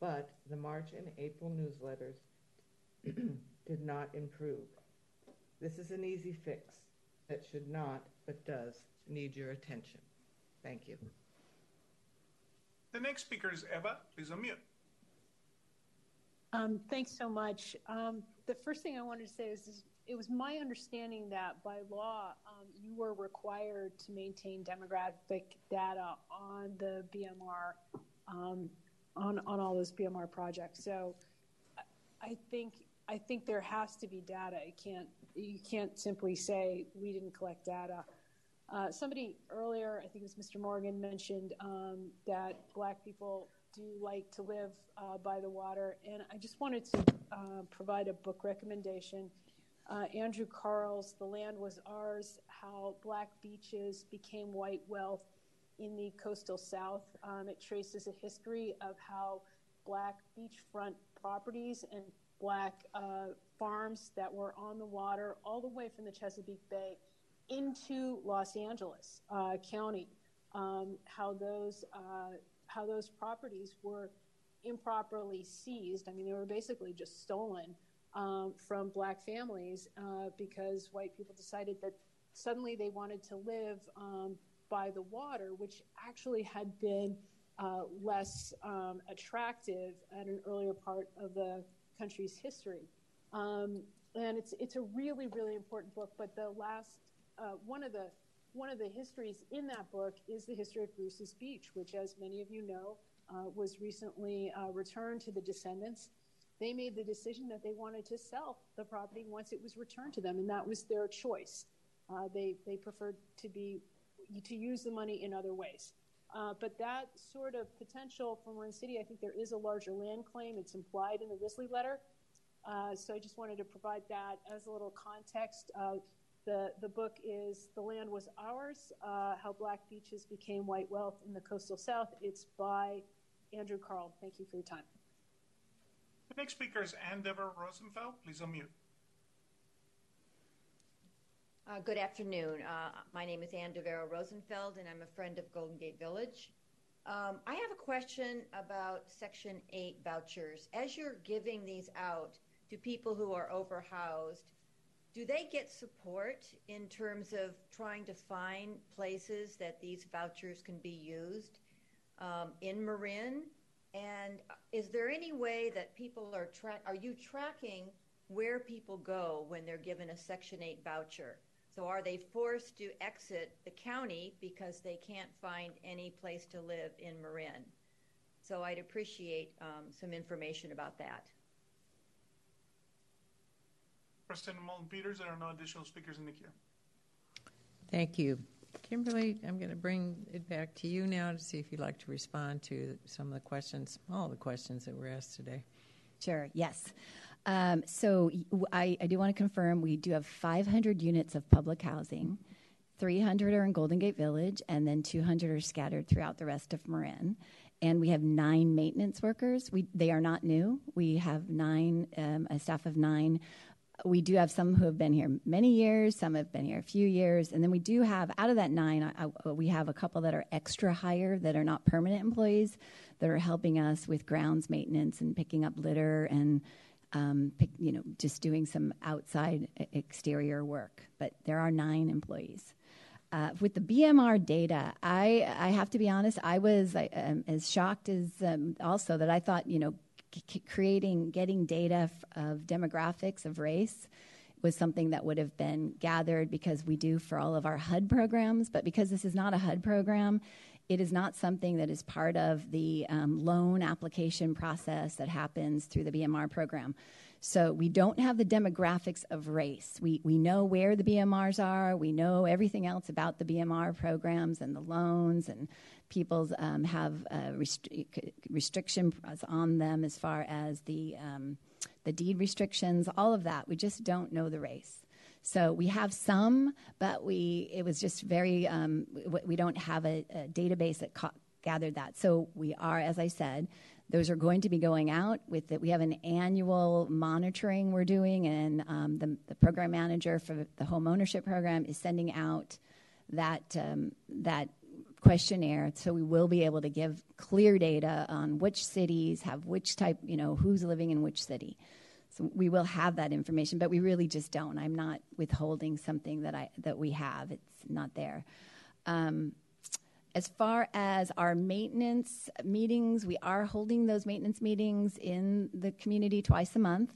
But the March and April newsletters did not improve. This is an easy fix that should not, but does, need your attention. Thank you. The next speaker is Eva. Please unmute. Um, thanks so much. Um, the first thing I wanted to say is, is it was my understanding that by law um, you were required to maintain demographic data on the BMR um, on on all those BMR projects. So I think I think there has to be data. You can't you can't simply say we didn't collect data. Uh, somebody earlier, I think it was Mr. Morgan, mentioned um, that black people do like to live uh, by the water, and I just wanted to uh, provide a book recommendation uh, Andrew Kahrl's The Land Was Ours How Black Beaches Became White Wealth in the Coastal South. Um, it traces a history of how black beachfront properties and black uh, farms that were on the water all the way from the Chesapeake Bay into Los Angeles uh, County, um, how those uh, how those properties were improperly seized. I mean, they were basically just stolen um, from black families uh, because white people decided that suddenly they wanted to live um, by the water, which actually had been uh, less um, attractive at an earlier part of the country's history. Um, and it's it's a really really important book. But the last uh, one of the one of the histories in that book is the history of Bruce's Beach, which, as many of you know, uh, was recently uh, returned to the descendants they made the decision that they wanted to sell the property once it was returned to them, and that was their choice. Uh, they they preferred to be to use the money in other ways. Uh, but that sort of potential for Marin City, I think there is a larger land claim. It's implied in the Risley letter. Uh, so I just wanted to provide that as a little context. The, book is The Land Was Ours How Black Beaches Became White Wealth in the Coastal South. It's by Andrew Kahrl. Thank you for your time. The next speaker is Ann Dever Rosenfeld. Please unmute. Uh, good afternoon. Uh, my name is Ann DeVero Rosenfeld, and I'm a friend of Golden Gate Village. Um, I have a question about Section 8 vouchers. As you're giving these out to people who are overhoused, do they get support in terms of trying to find places that these vouchers can be used um, in Marin? And is there any way that people are track? Are you tracking where people go when they're given a Section 8 voucher? So are they forced to exit the county because they can't find any place to live in Marin? So I'd appreciate um, some information about that. President Moulton Peters, there are no additional speakers in the queue. Thank you. Kimberly, I'm going to bring it back to you now to see if you'd like to respond to some of the questions, all the questions that were asked today. Sure, yes. Um, so I, I, do want to confirm we do have 500 units of public housing. 300 are in Golden Gate Village, and then 200 are scattered throughout the rest of Marin. And we have nine maintenance workers. We, they are not new. We have nine, um, a staff of nine. We do have some who have been here many years, some have been here a few years, and then we do have, out of that nine, I, I, we have a couple that are extra hire that are not permanent employees that are helping us with grounds maintenance and picking up litter and um, pick, you know, just doing some outside exterior work. But there are nine employees. Uh, with the BMR data, I, I have to be honest, I was I, um, as shocked as um, also that I thought, you know, creating, getting data f- of demographics of race was something that would have been gathered because we do for all of our HUD programs. But because this is not a HUD program, it is not something that is part of the um, loan application process that happens through the BMR program. So we don't have the demographics of race. We, we know where the BMRs are. We know everything else about the BMR programs and the loans, and people um, have uh, restri- restrictions on them as far as the, um, the deed restrictions, all of that. We just don't know the race. So we have some, but we it was just very um, we don't have a, a database that ca- gathered that. So we are, as I said, those are going to be going out with it. We have an annual monitoring we're doing, and um, the, the, program manager for the home ownership program is sending out that um, that questionnaire. So we will be able to give clear data on which cities have which type, you know, who's living in which city. So we will have that information, but we really just don't. I'm not withholding something that I that we have. It's not there. Um, as far as our maintenance meetings, we are holding those maintenance meetings in the community twice a month.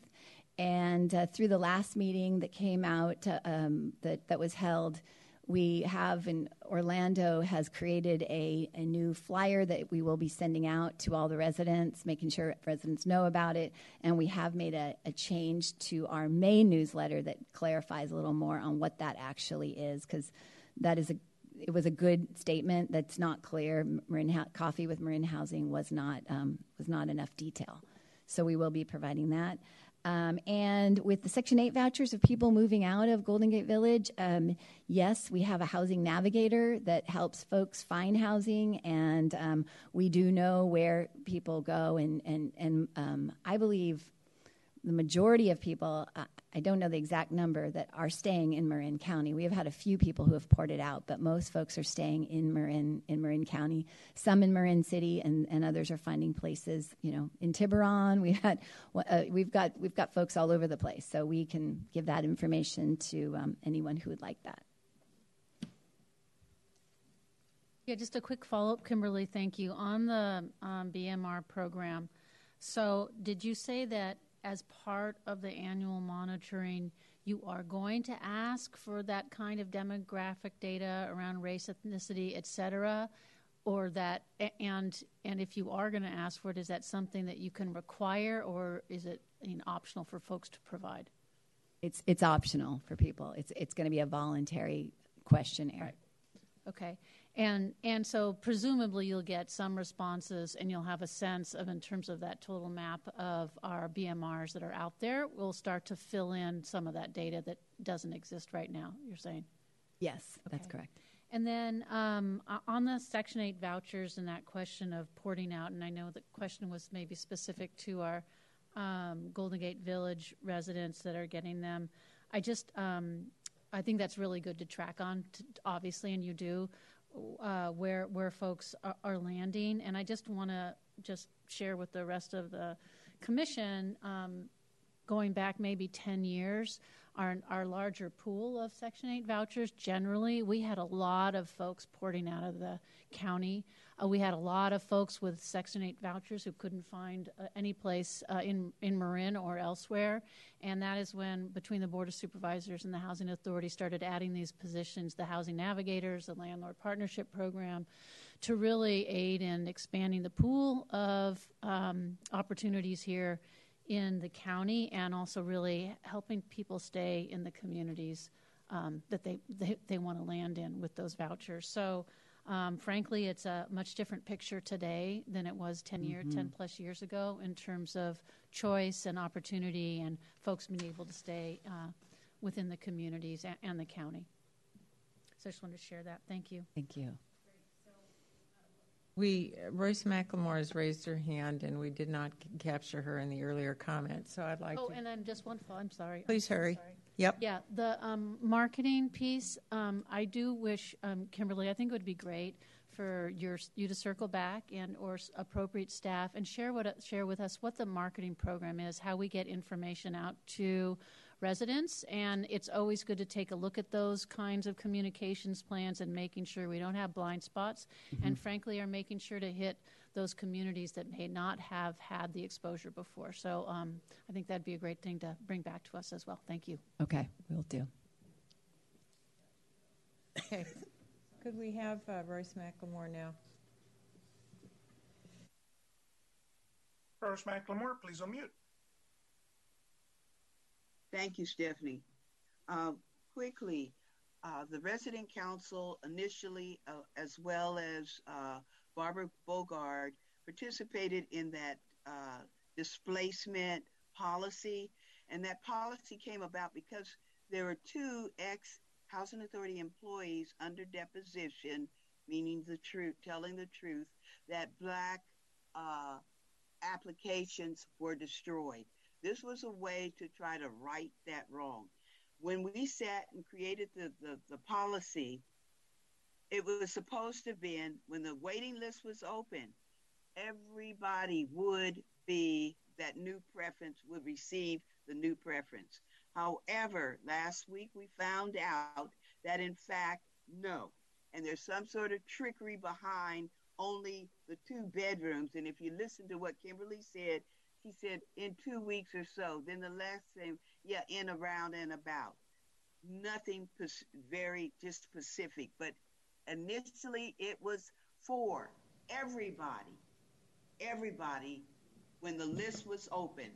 And uh, through the last meeting that came out um, that, that was held, we have in Orlando has created a, a new flyer that we will be sending out to all the residents, making sure residents know about it. And we have made a, a change to our May newsletter that clarifies a little more on what that actually is, because that is a it was a good statement that's not clear. Marin ha- coffee with Marin housing was not um, was not enough detail, so we will be providing that. Um, and with the Section 8 vouchers of people moving out of Golden Gate Village, um, yes, we have a housing navigator that helps folks find housing, and um, we do know where people go. And, and, and um, I believe the majority of people, I don't know the exact number, that are staying in Marin County. We have had a few people who have ported out, but most folks are staying in Marin in Marin County. Some in Marin City, and, and others are finding places, you know, in Tiburon. We had, uh, we've got we've got folks all over the place, so we can give that information to um, anyone who would like that. Yeah, just a quick follow up, Kimberly. Thank you on the um, BMR program. So, did you say that as part of the annual monitoring, you are going to ask for that kind of demographic data around race, ethnicity, et cetera, or that and and if you are going to ask for it, is that something that you can require, or is it you know, optional for folks to provide? It's it's optional for people. It's it's going to be a voluntary questionnaire. Right. Okay. And and so presumably you'll get some responses and you'll have a sense of in terms of that total map of our BMRs that are out there. We'll start to fill in some of that data that doesn't exist right now. You're saying? Yes, that's correct. And then um, on the Section 8 vouchers and that question of porting out, and I know the question was maybe specific to our um, Golden Gate Village residents that are getting them. I just, um, I think that's really good to track on, to, obviously, and you do, uh, where where folks are, are, landing. And I just want to just share with the rest of the commission, um, going back maybe 10 years, our, our larger pool of Section 8 vouchers, generally, we had a lot of folks porting out of the county. Uh, we had a lot of folks with Section 8 vouchers who couldn't find uh, any place uh, in, in Marin or elsewhere. And that is when, between the Board of Supervisors and the Housing Authority, started adding these positions the Housing Navigators, the Landlord Partnership Program, to really aid in expanding the pool of um, opportunities here in the county and also really helping people stay in the communities um, that they, they, they want to land in with those vouchers. So, um, frankly, it's a much different picture today than it was 10 year, mm-hmm. 10 plus years ago in terms of choice and opportunity and folks being able to stay uh, within the communities and, and the county. So I just wanted to share that. Thank you. Thank you. We Royce McLemore has raised her hand, and we did not c- capture her in the earlier comment. So I'd like Oh, to. and then just one. thought. I'm sorry. Please I'm hurry. sorry. Yep. Yeah, the um, marketing piece. Um, I do wish, um, Kimberly. I think it would be great for your you to circle back and or s- appropriate staff and share what share with us what the marketing program is, how we get information out to residents. And it's always good to take a look at those kinds of communications plans and making sure we don't have blind spots. Mm-hmm. And frankly, are making sure to hit those communities that may not have had the exposure before. So um, I think that'd be a great thing to bring back to us as well. Thank you. Okay, we'll do. Okay. Could we have uh, Royce McLemore now? Royce McLemore, please unmute. Thank you, Stephanie. Uh, quickly, uh, the resident council initially, uh, as well as uh, Barbara Bogard, participated in that uh, displacement policy. And that policy came about because there were two ex Housing Authority employees under deposition, meaning the truth, telling the truth, that black uh, applications were destroyed. This was a way to try to right that wrong. When we sat and created the, the, the policy, it was supposed to be when the waiting list was open, everybody would be that new preference would receive the new preference. However, last week we found out that in fact, no. And there's some sort of trickery behind only the two bedrooms. And if you listen to what Kimberly said, she said in two weeks or so. Then the last thing, yeah, in, around, and about. Nothing very just specific, but initially it was for everybody, everybody when the list was open.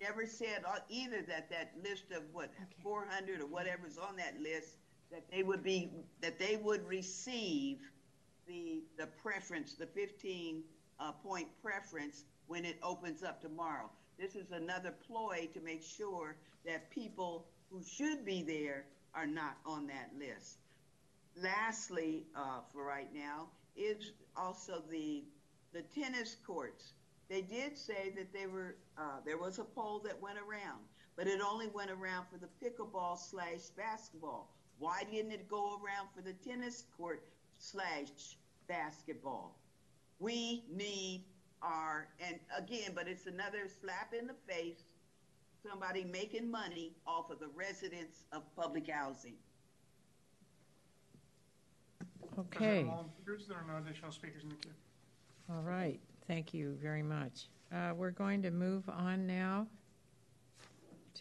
Never said uh, either that that list of what okay. 400 or whatever's on that list that they would be that they would receive the the preference, the 15 uh, point preference when it opens up tomorrow. This is another ploy to make sure that people who should be there are not on that list. Lastly, uh, for right now, is also the the tennis courts. They did say that they were uh, there was a poll that went around, but it only went around for the pickleball slash basketball. Why didn't it go around for the tennis court slash basketball? We need our, and again, but it's another slap in the face, somebody making money off of the residents of public housing. Okay. There are no additional speakers in the queue. All right. Thank you very much. Uh, we're going to move on now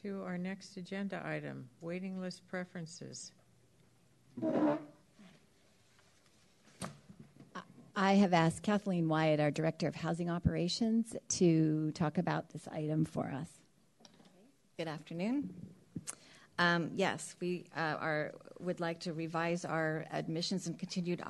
to our next agenda item waiting list preferences. I have asked Kathleen Wyatt, our Director of Housing Operations, to talk about this item for us. Good afternoon. Um, yes, we uh, are would like to revise our admissions and continued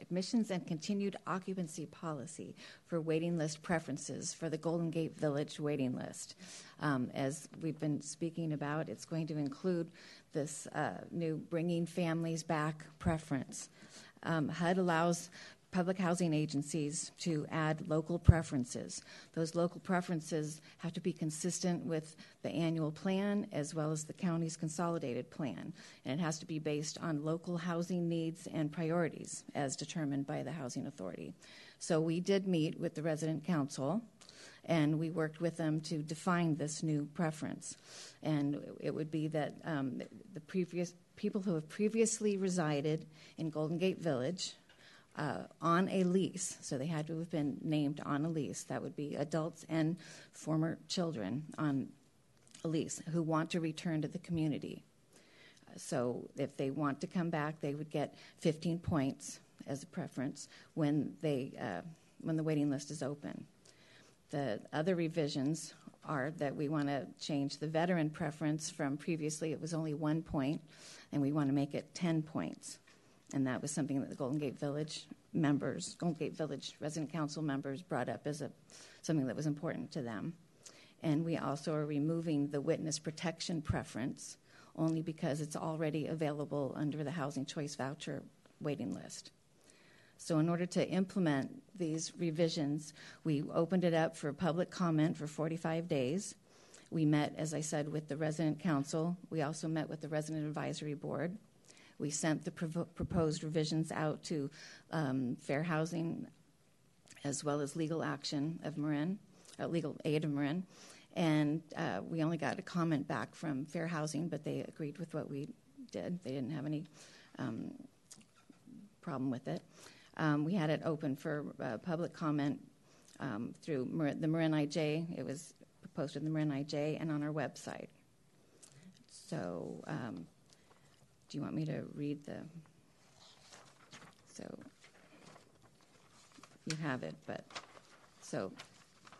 admissions and continued occupancy policy for waiting list preferences for the Golden Gate Village waiting list. Um, as we've been speaking about, it's going to include this uh, new bringing families back preference. Um, HUD allows public housing agencies to add local preferences. Those local preferences have to be consistent with the annual plan as well as the county's consolidated plan. And it has to be based on local housing needs and priorities as determined by the Housing Authority. So we did meet with the resident council and we worked with them to define this new preference. And it would be that um, the previous people who have previously resided in Golden Gate Village uh, on a lease, so they had to have been named on a lease. That would be adults and former children on a lease who want to return to the community. So if they want to come back, they would get 15 points as a preference when they uh, when the waiting list is open. The other revisions are that we want to change the veteran preference from previously it was only one point, and we want to make it 10 points and that was something that the Golden Gate Village members, Golden Gate Village resident council members brought up as a, something that was important to them. And we also are removing the witness protection preference only because it's already available under the housing choice voucher waiting list. So, in order to implement these revisions, we opened it up for public comment for 45 days. We met, as I said, with the resident council. We also met with the resident advisory board. We sent the proposed revisions out to um, Fair Housing as well as Legal Action of Marin, uh, Legal Aid of Marin. And uh, we only got a comment back from Fair Housing, but they agreed with what we did. They didn't have any um, problem with it. Um, we had it open for uh, public comment um, through Mar- the Marin IJ. It was posted in the Marin IJ and on our website. So um, do you want me to read the? So you have it, but so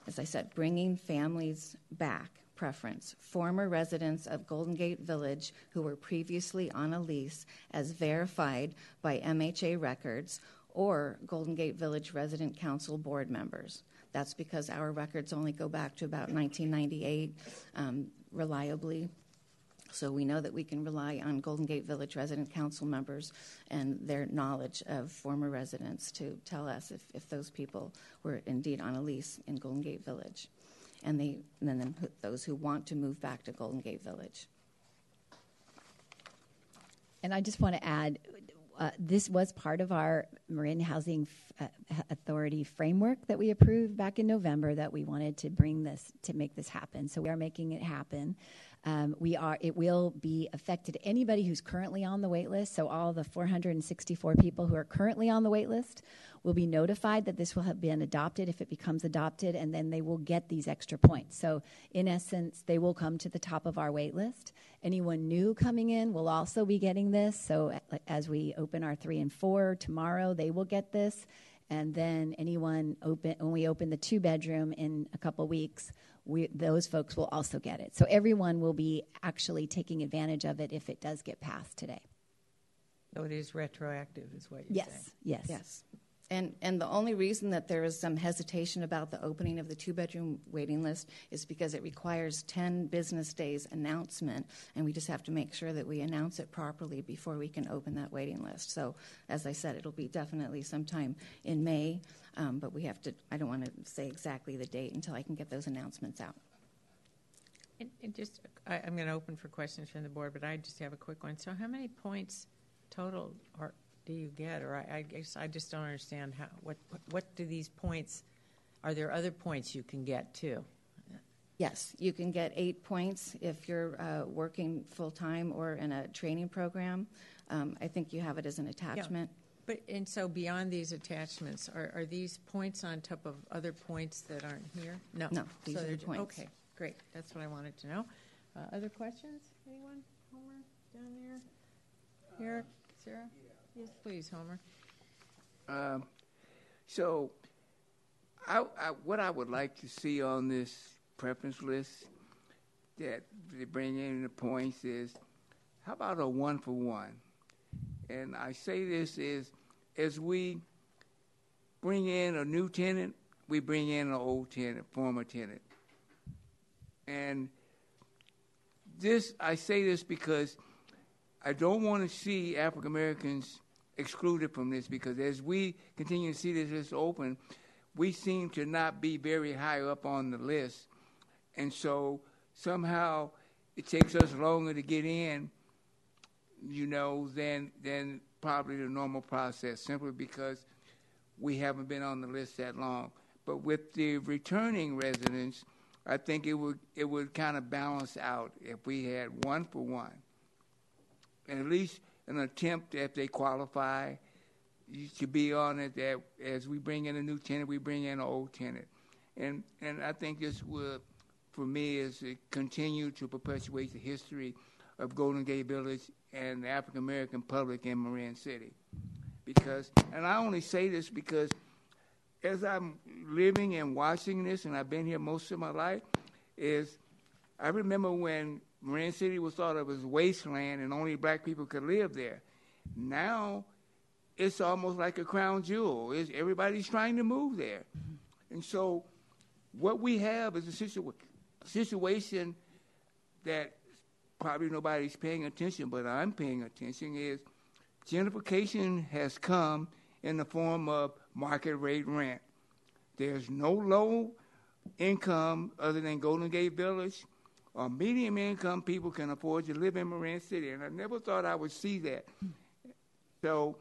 as I said, bringing families back preference. Former residents of Golden Gate Village who were previously on a lease as verified by MHA records or Golden Gate Village Resident Council board members. That's because our records only go back to about 1998 um, reliably. So we know that we can rely on Golden Gate Village resident council members and their knowledge of former residents to tell us if, if those people were indeed on a lease in Golden Gate Village. And, they, and then those who want to move back to Golden Gate Village. And I just want to add uh, this was part of our Marin Housing F- uh, Authority framework that we approved back in November that we wanted to bring this to make this happen. So we are making it happen. Um, we are. It will be affected anybody who's currently on the wait list. So all the 464 people who are currently on the wait list will be notified that this will have been adopted if it becomes adopted, and then they will get these extra points. So in essence, they will come to the top of our wait list. Anyone new coming in will also be getting this. So as we open our three and four tomorrow, they will get this. And then anyone open when we open the two bedroom in a couple weeks we, those folks will also get it. So everyone will be actually taking advantage of it if it does get passed today. So it is retroactive, is what you're yes, saying? Yes, yes. Yes. And, and the only reason that there is some hesitation about the opening of the two bedroom waiting list is because it requires 10 business days announcement, and we just have to make sure that we announce it properly before we can open that waiting list. So, as I said, it'll be definitely sometime in May, um, but we have to, I don't want to say exactly the date until I can get those announcements out. And, and just, I, I'm going to open for questions from the board, but I just have a quick one. So, how many points total are do you get? Or I, I guess I just don't understand how. What what do these points? Are there other points you can get too? Yes, you can get eight points if you're uh, working full time or in a training program. Um, I think you have it as an attachment. Yeah. But and so beyond these attachments, are, are these points on top of other points that aren't here? No, no, these so are the points. Okay, great. That's what I wanted to know. Uh, other questions? Anyone? Homer down there. Here, Sarah. Yes, please, Homer. Um, so, I, I, what I would like to see on this preference list that they bring in the points is, how about a one for one? And I say this is as we bring in a new tenant, we bring in an old tenant, former tenant. And this, I say this because I don't want to see African Americans excluded from this because as we continue to see this list open, we seem to not be very high up on the list. And so somehow it takes us longer to get in, you know, than, than probably the normal process, simply because we haven't been on the list that long. But with the returning residents, I think it would it would kind of balance out if we had one for one, and at least an attempt if they qualify should be on it that as we bring in a new tenant, we bring in an old tenant. And and I think this will, for me, is to continue to perpetuate the history of Golden Gate Village and the African American public in Marin City. Because, and I only say this because as I'm living and watching this, and I've been here most of my life, is I remember when Marin City was thought of as wasteland and only black people could live there. Now it's almost like a crown jewel. It's, everybody's trying to move there. And so what we have is a situa- situation that probably nobody's paying attention, but I'm paying attention is gentrification has come in the form of market rate rent. There's no low income other than Golden Gate Village or medium income people can afford to live in Marin City. And I never thought I would see that. So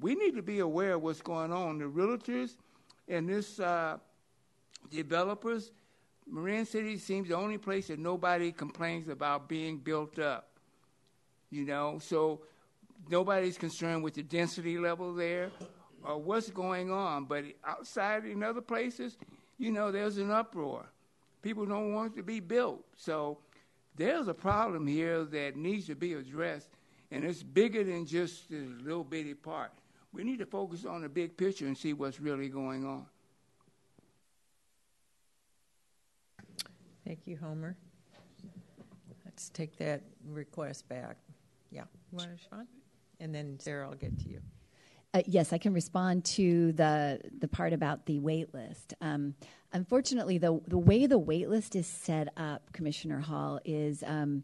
we need to be aware of what's going on. The realtors and this uh, developers, Marin City seems the only place that nobody complains about being built up. You know, so nobody's concerned with the density level there or what's going on. But outside in other places, you know, there's an uproar. People don't want it to be built. So there's a problem here that needs to be addressed, and it's bigger than just the little bitty part. We need to focus on the big picture and see what's really going on. Thank you, Homer. Let's take that request back. Yeah, you want to respond? And then Sarah, I'll get to you. Uh, yes, I can respond to the the part about the wait list. Um, unfortunately, the the way the wait list is set up, Commissioner Hall, is um,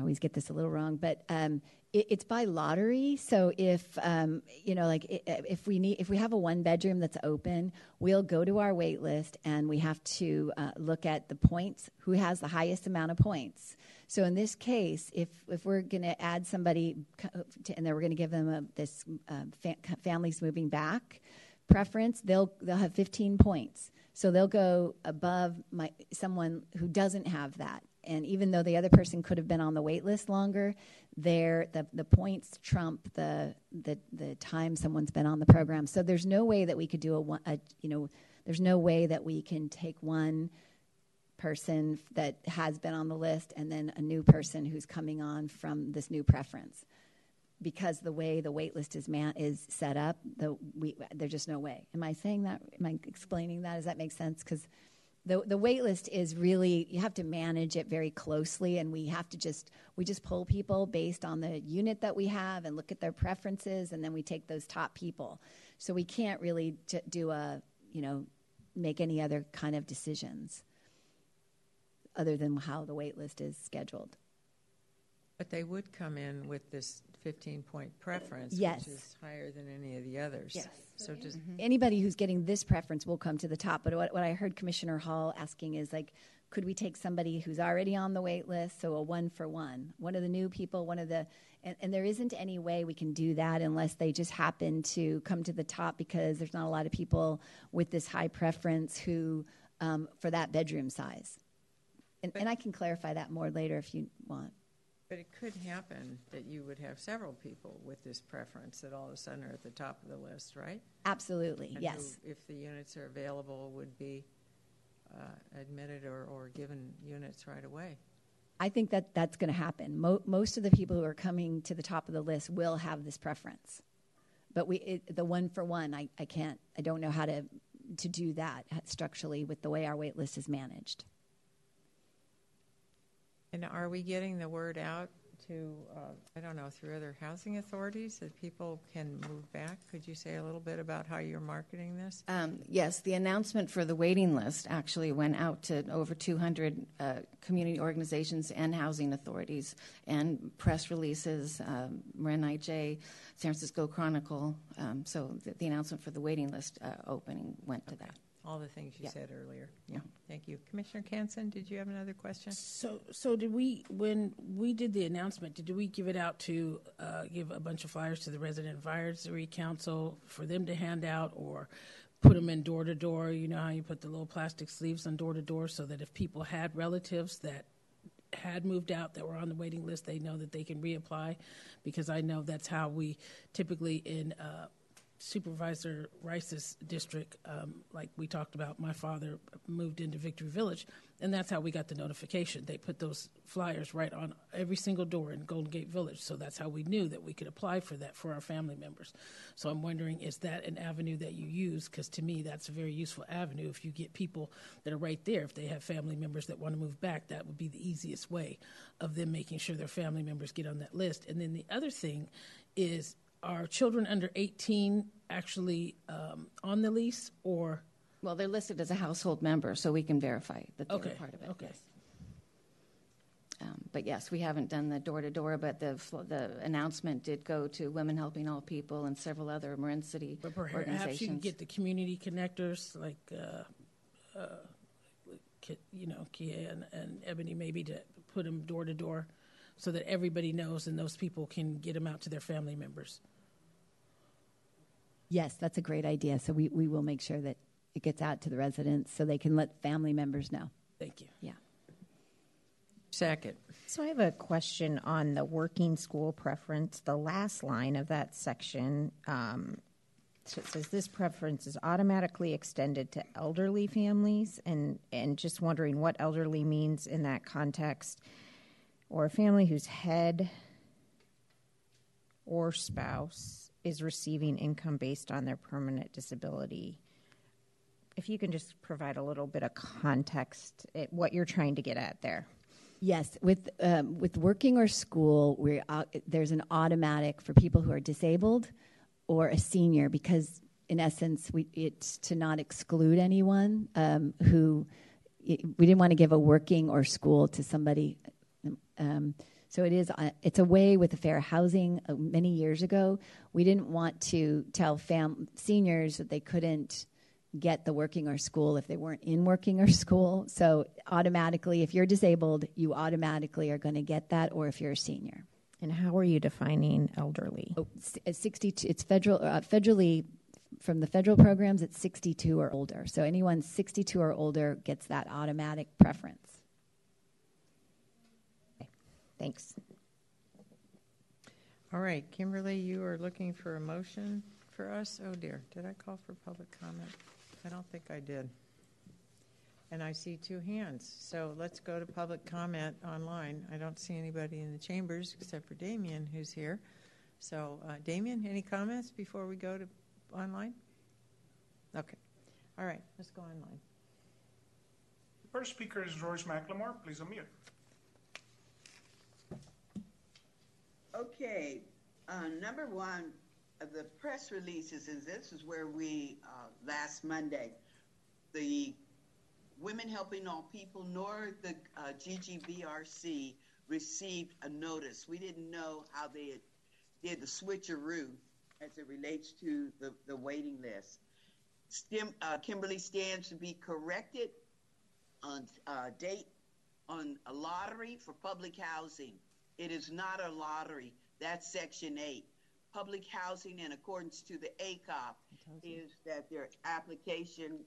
I always get this a little wrong, but um, it, it's by lottery. So if um, you know, like if we need, if we have a one bedroom that's open, we'll go to our wait list and we have to uh, look at the points. Who has the highest amount of points? So in this case, if if we're going to add somebody, to, and then we're going to give them a, this um, fa- families moving back preference, they'll they'll have 15 points. So they'll go above my someone who doesn't have that. And even though the other person could have been on the wait list longer, their the, the points trump the, the the time someone's been on the program. So there's no way that we could do a, a you know there's no way that we can take one person that has been on the list and then a new person who's coming on from this new preference. Because the way the wait list is man is set up the we there's just no way. Am i saying that am i explaining that? Does that make sense? Because the the wait list is really you have to manage it very closely and we have to just we just pull people based on the unit that we have and look at their preferences and then we take those top people so we can't really do a you know make any other kind of decisions other than how the wait list is scheduled. But they would come in with this 15 point preference, yes. which is higher than any of the others. Yes. So just mm-hmm. anybody who's getting this preference will come to the top. But what, what I heard Commissioner Hall asking is like, could we take somebody who's already on the wait list, so a one for one, one of the new people, one of the, and, and there isn't any way we can do that unless they just happen to come to the top because there's not a lot of people with this high preference who um, for that bedroom size. And, and I can clarify that more later if you want. But it could happen that you would have several people with this preference that all of a sudden are at the top of the list, right? Absolutely, and yes. Who, if the units are available, would be uh, admitted or, or given units right away. I think that that's going to happen. Mo- most of the people who are coming to the top of the list will have this preference. But we, it, the one for one, I, I can't, I don't know how to, to do that structurally with the way our wait list is managed. And are we getting the word out to, uh, I don't know, through other housing authorities that people can move back? Could you say a little bit about how you're marketing this? Um, yes, the announcement for the waiting list actually went out to over 200 uh, community organizations and housing authorities, and press releases, um, Marin IJ, San Francisco Chronicle. Um, so the, the, announcement for the waiting list uh, opening went to that all the things you yeah. said earlier. Yeah. Thank you. Commissioner Kansen, did you have another question? So, so did we, when we did the announcement, did we give it out to uh, give a bunch of flyers to the resident advisory council for them to hand out or put them in door to door? You know how you put the little plastic sleeves on door to door so that if people had relatives that had moved out that were on the waiting list, they know that they can reapply because I know that's how we typically in uh, Supervisor Rice's district, um, like we talked about, my father moved into Victory Village, and that's how we got the notification. They put those flyers right on every single door in Golden Gate Village, so that's how we knew that we could apply for that for our family members. So I'm wondering, is that an avenue that you use? Because to me, that's a very useful avenue. If you get people that are right there, if they have family members that want to move back, that would be the easiest way of them making sure their family members get on that list. And then the other thing is are children under 18 actually um, on the lease or? Well, they're listed as a household member, so we can verify that they're okay. part of it. Okay. Yes. Um, but yes, we haven't done the door to door, but the the announcement did go to Women Helping All People and several other Marin City but perhaps organizations. You can get the community connectors like, uh, uh, you know, Kia and, and Ebony maybe to put them door to door so that everybody knows and those people can get them out to their family members. Yes, that's a great idea. So we, we will make sure that it gets out to the residents so they can let family members know. Thank you. Yeah. Second. So I have a question on the working school preference. The last line of that section, um, so it says this preference is automatically extended to elderly families, and and just wondering what elderly means in that context or a family whose head or spouse is receiving income based on their permanent disability. If you can just provide a little bit of context, at what you're trying to get at there. Yes, with um, with working or school, we uh, there's an automatic for people who are disabled or a senior because in essence, we, it's to not exclude anyone um, who we didn't want to give a working or school to somebody um, so it is. Uh, it's a way with the fair housing. Uh, many years ago, we didn't want to tell fam- seniors that they couldn't get the working or school if they weren't in working or school. So automatically, if you're disabled, you automatically are going to get that, or if you're a senior. And how are you defining elderly? Oh, it's 62. It's federal, uh, federally from the federal programs. It's 62 or older. So anyone 62 or older gets that automatic preference. Thanks. All right, Kimberly, you are looking for a motion for us? Oh dear, did I call for public comment? I don't think I did. And I see two hands, so let's go to public comment online. I don't see anybody in the chambers except for Damien, who's here. So, uh, Damien, any comments before we go to online? Okay. All right, let's go online. The first speaker is Royce McLemore. Please unmute. Okay, uh, number one of the press releases, and this is where we, uh, last Monday, the Women Helping All People nor the uh, GGVRC received a notice. We didn't know how they did the switcheroo as it relates to the, the waiting list. Stim, uh, Kimberly stands to be corrected on uh, date on a lottery for public housing. It is not a lottery. That's Section 8. Public housing, in accordance to the ACOP, is that their application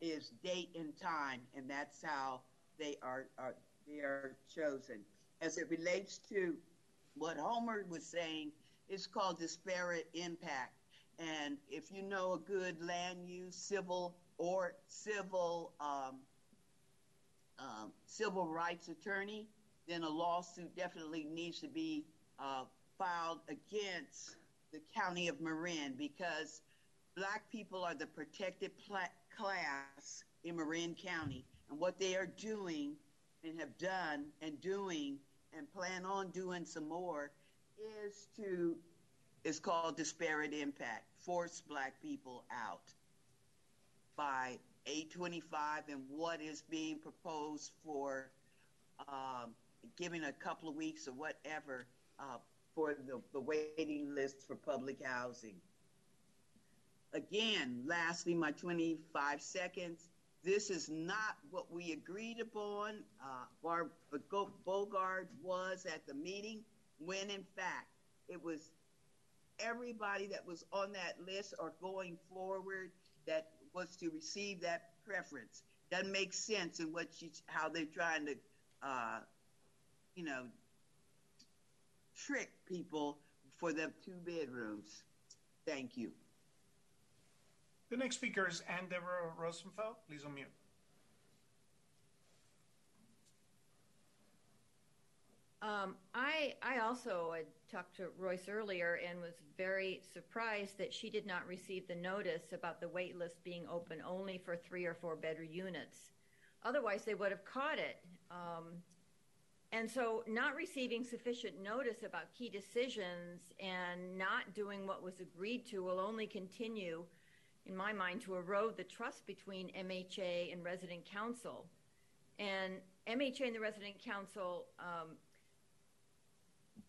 is date and time, and that's how they are, are they are chosen. As it relates to what Homer was saying, it's called disparate impact. And if you know a good land use, civil or civil um, um, civil rights attorney, then a lawsuit definitely needs to be uh, filed against the county of Marin because black people are the protected pla- class in Marin County. And what they are doing and have done and doing and plan on doing some more is to, it's called disparate impact, force black people out by 825 and what is being proposed for um, giving a couple of weeks or whatever uh, for the, the waiting list for public housing. Again, lastly, my 25 seconds. This is not what we agreed upon. Uh, Barb Bogard was at the meeting when, in fact, it was everybody that was on that list or going forward that was to receive that preference. Doesn't make sense in what you, how they're trying to, uh, you know, trick people for the two bedrooms. Thank you. The next speaker is Anne Deborah Rosenfeld. Please unmute. Um, I I also had talked to Royce earlier and was very surprised that she did not receive the notice about the wait list being open only for three or four bedroom units. Otherwise, they would have caught it. Um, and so, not receiving sufficient notice about key decisions and not doing what was agreed to will only continue, in my mind, to erode the trust between MHA and resident council. And MHA and the resident council um,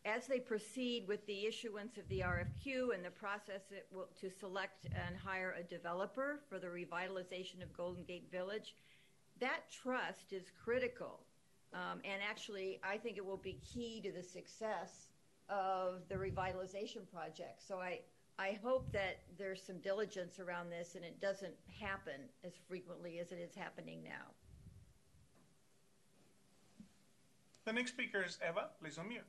as they proceed with the issuance of the RFQ and the process will, to select and hire a developer for the revitalization of Golden Gate Village, that trust is critical. Um, and actually, I think it will be key to the success of the revitalization project. So I, I hope that there's some diligence around this and it doesn't happen as frequently as it is happening now. The next speaker is Eva. Please unmute.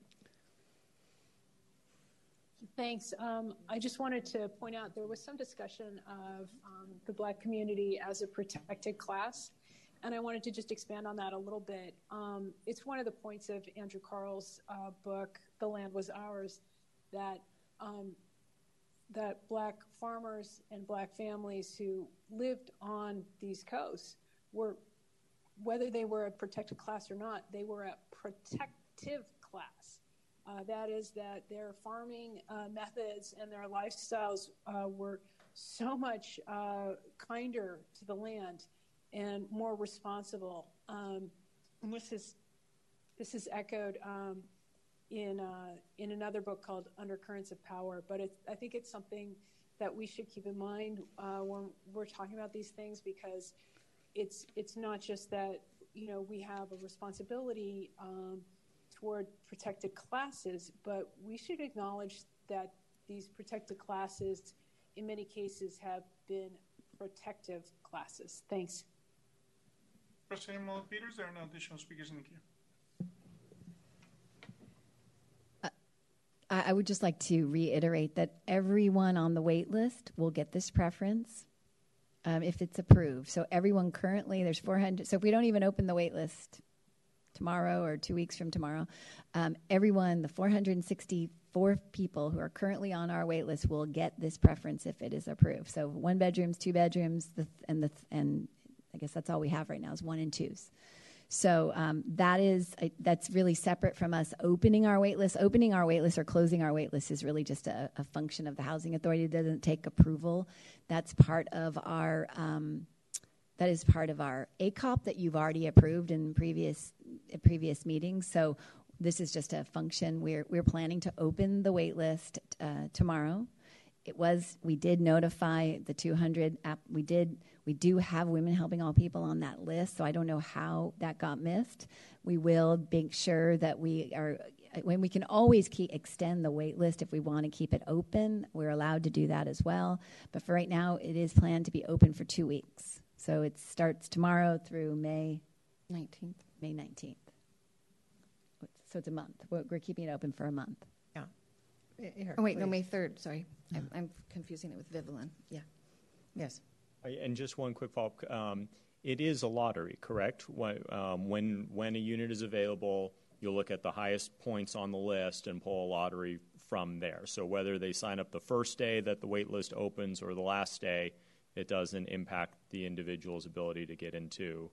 Thanks. Um, I just wanted to point out there was some discussion of um, the Black community as a protected class, and I wanted to just expand on that a little bit. Um, it's one of the points of Andrew Kahrl's uh, book, "The Land Was Ours," that um, that Black farmers and Black families who lived on these coasts were, whether they were a protected class or not, they were a protective class uh, that is that their farming uh, methods and their lifestyles uh, were so much uh, kinder to the land and more responsible. Um, this is this is echoed um, in uh, in another book called Undercurrents of Power. But I think it's something that we should keep in mind uh, when we're talking about these things because it's it's not just that you know we have a responsibility. Um, toward protected classes, but we should acknowledge that these protected classes, in many cases, have been protective classes. Thanks. President Peters, there are no additional speakers in the queue. I would just like to reiterate that everyone on the wait list will get this preference um, if it's approved. So everyone currently, there's 400. So if we don't even open the wait list, tomorrow or two weeks from tomorrow, um, everyone, the 464 people who are currently on our wait list, will get this preference if it is approved. So one bedrooms, two bedrooms, the, and the and I guess that's all we have right now is one and twos. So um, that is that's really separate from us opening our waitlist. Opening our waitlist or closing our waitlist is really just a, a function of the housing authority. It doesn't take approval. That's part of our um, that is part of our ACOP that you've already approved in previous previous meetings. So this is just a function. We're we're planning to open the waitlist uh, tomorrow. It was we did notify the 200 app. We did we do have women helping all people on that list. So I don't know how that got missed. We will make sure that we are when we can always keep, extend the wait list if we want to keep it open. We're allowed to do that as well. But for right now, it is planned to be open for two weeks. So it starts tomorrow through May 19th. May 19th. So it's a month. We're, we're keeping it open for a month. Yeah. Here, oh, wait, please. no, May 3rd. Sorry. I'm, I'm, confusing it with Vivalon. Yeah. Yes. And just one quick follow up. Um, it is a lottery, correct? When, um, when, when a unit is available, you'll look at the highest points on the list and pull a lottery from there. So whether they sign up the first day that the wait list opens or the last day, it doesn't impact the individual's ability to get into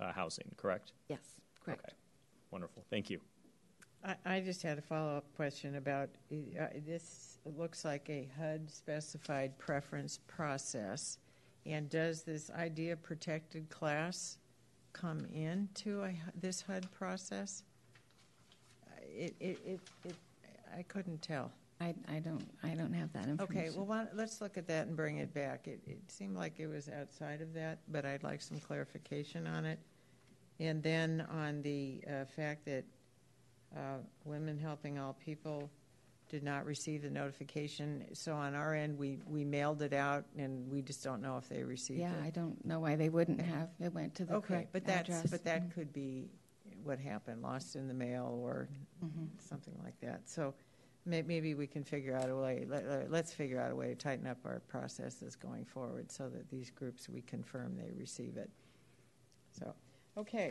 uh, housing, correct? Yes, correct. Okay, wonderful. Thank you. I, I just had a follow-up question about, uh, this looks like a HUD-specified preference process. And does this idea of protected class come into a, this HUD process? It, it, it, it, I couldn't tell. I, I don't I don't have that information. Okay, well, why, let's look at that and bring it back. It, it seemed like it was outside of that, but I'd like some clarification on it. And then on the uh, fact that uh, Women Helping All People did not receive the notification. So on our end, we, we mailed it out, and we just don't know if they received yeah, it. I don't know why they wouldn't have. It went to the Okay, correct but that's, address. but that could be what happened, lost in the mail or Mhm. something like that. So may, maybe we can figure out a way, let, let- let's figure out a way to tighten up our processes going forward so that these groups, we confirm they receive it. So, okay,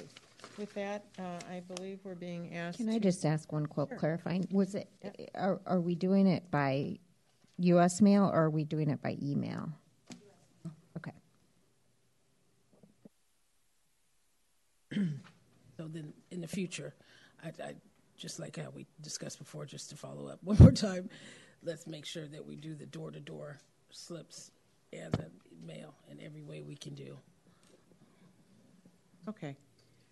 with that, uh, I believe we're being asked. Can I to- just ask one quick Sure. clarifying? Was it, are, are we doing it by US mail or are we doing it by email? Okay. So then, in the future, I, I just like how we discussed before, just to follow up one more time, let's make sure that we do the door-to-door slips and the mail in every way we can do. Okay.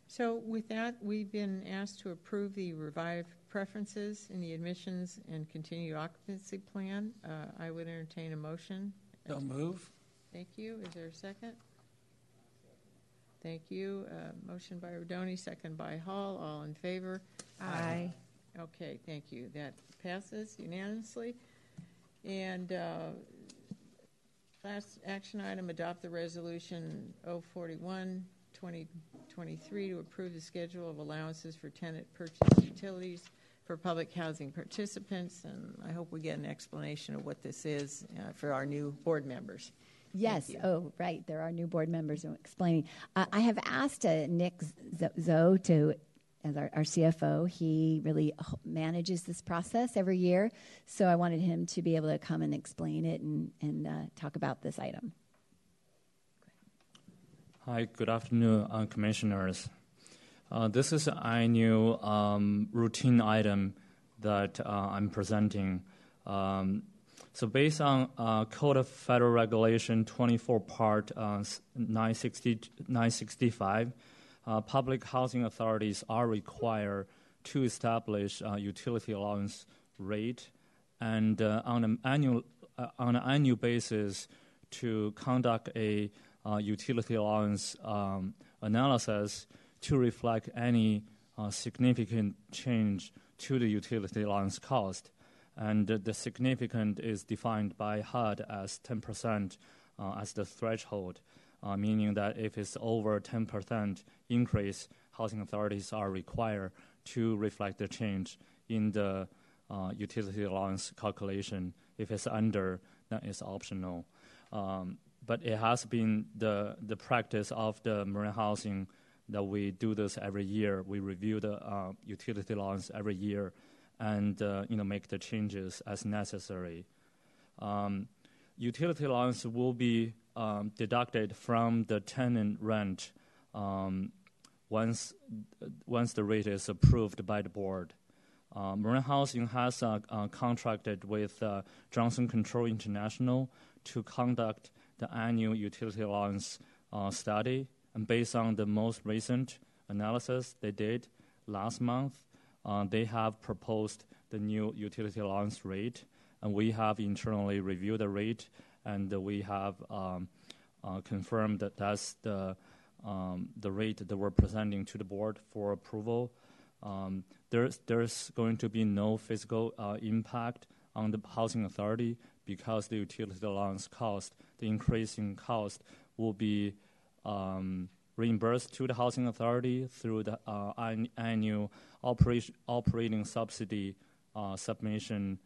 So with that, we've been asked to approve the revived preferences in the admissions and continued occupancy plan. Uh, I would entertain a motion. So move. Thank you. Is there a second? Thank you. Uh, Motion by Rodoni, second by Hall. All in favor? Aye. Okay, thank you. That passes unanimously. And uh, last action item, adopt the resolution 041, 2023 to approve the schedule of allowances for tenant purchase utilities for public housing participants. And I hope we get an explanation of what this is uh, for our new board members. Yes. Oh, right. There are new board members explaining. Uh, I have asked uh, Nick Zoe to, as our, our CFO, he really manages this process every year. So I wanted him to be able to come and explain it and, and uh, talk about this item. Hi, good afternoon, uh, commissioners. Uh, this is an annual um, routine item that uh, I'm presenting. Um, so, based on Code of Federal Regulation 24 Part uh, 960, 965, uh, public housing authorities are required to establish uh, utility allowance rate and on an annual on an annual basis to conduct a utility allowance um, analysis to reflect any uh, significant change to the utility allowance cost. And uh, the significant is defined by HUD as 10% uh, as the threshold, uh, meaning that if it's over 10% increase, housing authorities are required to reflect the change in the uh, utility allowance calculation. If it's under, then it's optional. But it has been the, the practice of the Marin Housing that we do this every year. We review the uh, utility allowance every year and uh, you know make the changes as necessary. Um, utility allowance will be um, deducted from the tenant rent um, once once the rate is approved by the board. Uh, Marin Housing has uh, uh, contracted with uh, Johnson Control International to conduct the annual utility allowance uh, study, and based on the most recent analysis they did last month, uh, they have proposed the new utility allowance rate, and we have internally reviewed the rate, and we have um, uh, confirmed that that's the um, the rate that we're presenting to the board for approval. Um, there's there's going to be no physical uh, impact on the housing authority because the utility allowance cost, the increasing cost, will be um, reimbursed to the housing authority through the uh, annual operation, operating subsidy uh, submission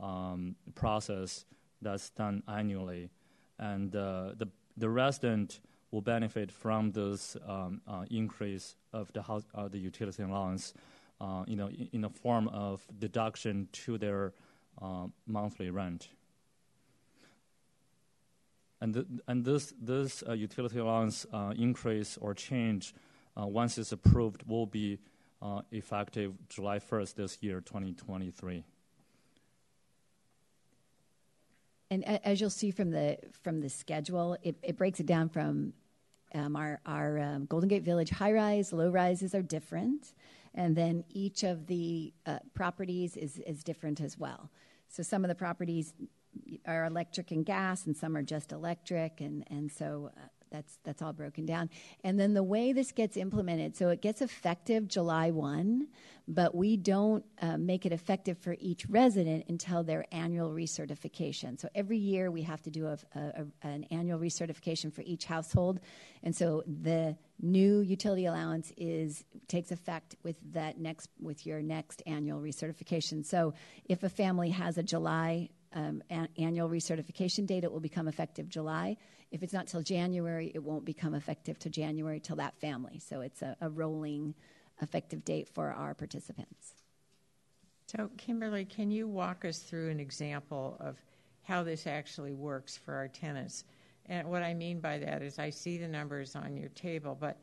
um, process that's done annually, and uh, the the resident will benefit from this um, uh, increase of the house, uh, the utility allowance, uh, you know, in, in the form of deduction to their monthly rent. And, th- and this, this uh, utility allowance uh, increase or change, uh, once it's approved, will be uh, effective July 1st this year, 2023. And as you'll see from the from the schedule, it, it breaks it down from um, our our um, Golden Gate Village high rise, low rises are different, and then each of the uh, properties is is different as well. So some of the properties are electric and gas, and some are just electric, and and so uh, that's that's all broken down. And then the way this gets implemented, so it gets effective July one, but we don't uh, make it effective for each resident until their annual recertification. So every year we have to do a, a, an annual recertification for each household, and so the new utility allowance is takes effect with that next with your next annual recertification. So if a family has a July um, an annual recertification date, it will become effective July. If it's not till January, it won't become effective to January till that family. So it's a, a rolling effective date for our participants. So, Kimberly, can you walk us through an example of how this actually works for our tenants? And what I mean by that is I see the numbers on your table, but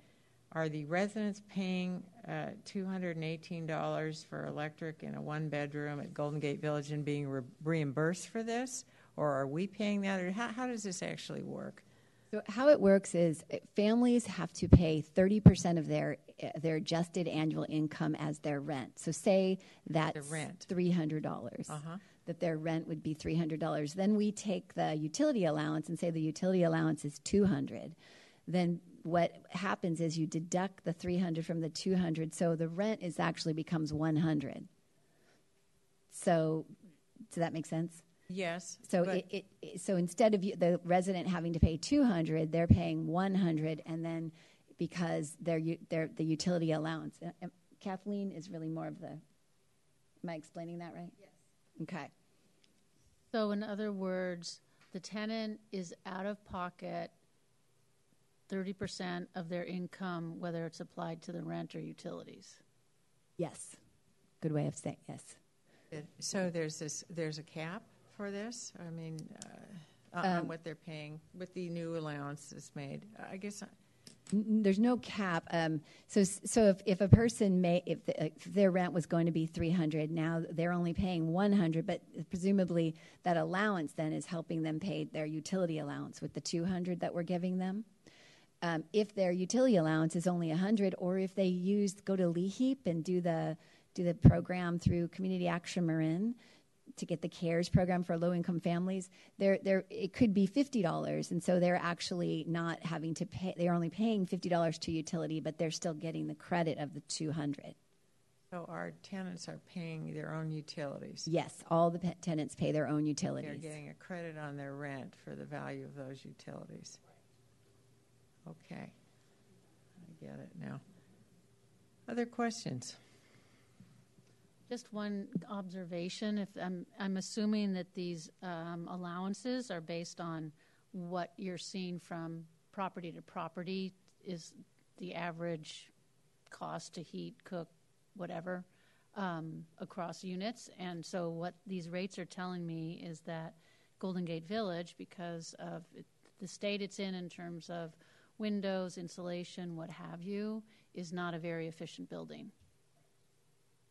are the residents paying uh, $218 for electric in a one bedroom at Golden Gate Village and being re- reimbursed for this? Or are we paying that? Or how, how does this actually work? So how it works is uh, families have to pay 30% of their uh, their adjusted annual income as their rent. So say that rent. $300. Uh-huh. That their rent would be $300. Then we take the utility allowance and say the utility allowance is 200. Then what happens is you deduct the 300 from the 200 so the rent is actually becomes 100 so does that make sense? Yes. so it, it, it so instead of you, the resident having to pay 200 they're paying 100 and then because their u- their the utility allowance Uh, um, kathleen is really more of the am i explaining that right? Yes. Okay. So, in other words, the tenant is out of pocket 30% of their income, whether it's applied to the rent or utilities. yes good way of saying yes It- So there's this, there's a cap for this? I mean, uh, on Um, what they're paying with the new allowance that's made? I guess, I- N- There's no cap. Um, so, so if, if a person may, if, the, if their rent was going to be 300, now they're only paying 100, but presumably that allowance then is helping them pay their utility allowance with the 200 that we're giving them. Um, if their utility allowance is only 100, or if they use go to LIHEAP and do the do the program through Community Action Marin, to get the CARES program for low income families, there there it could be fifty dollars, and so they're actually not having to pay. They're only paying fifty dollars to utility, but they're still getting the credit of the two hundred. so our tenants are paying their own utilities? Yes, all the tenants pay their own utilities. They're getting a credit on their rent for the value of those utilities. Okay. I get it now. Other questions? Just one observation. If I'm, I'm assuming that these um, allowances are based on what you're seeing from property to property is the average cost to heat, cook, whatever, um, across units. And so what these rates are telling me is that Golden Gate Village, because of it, the state it's in in terms of windows, insulation, what have you, is not a very efficient building.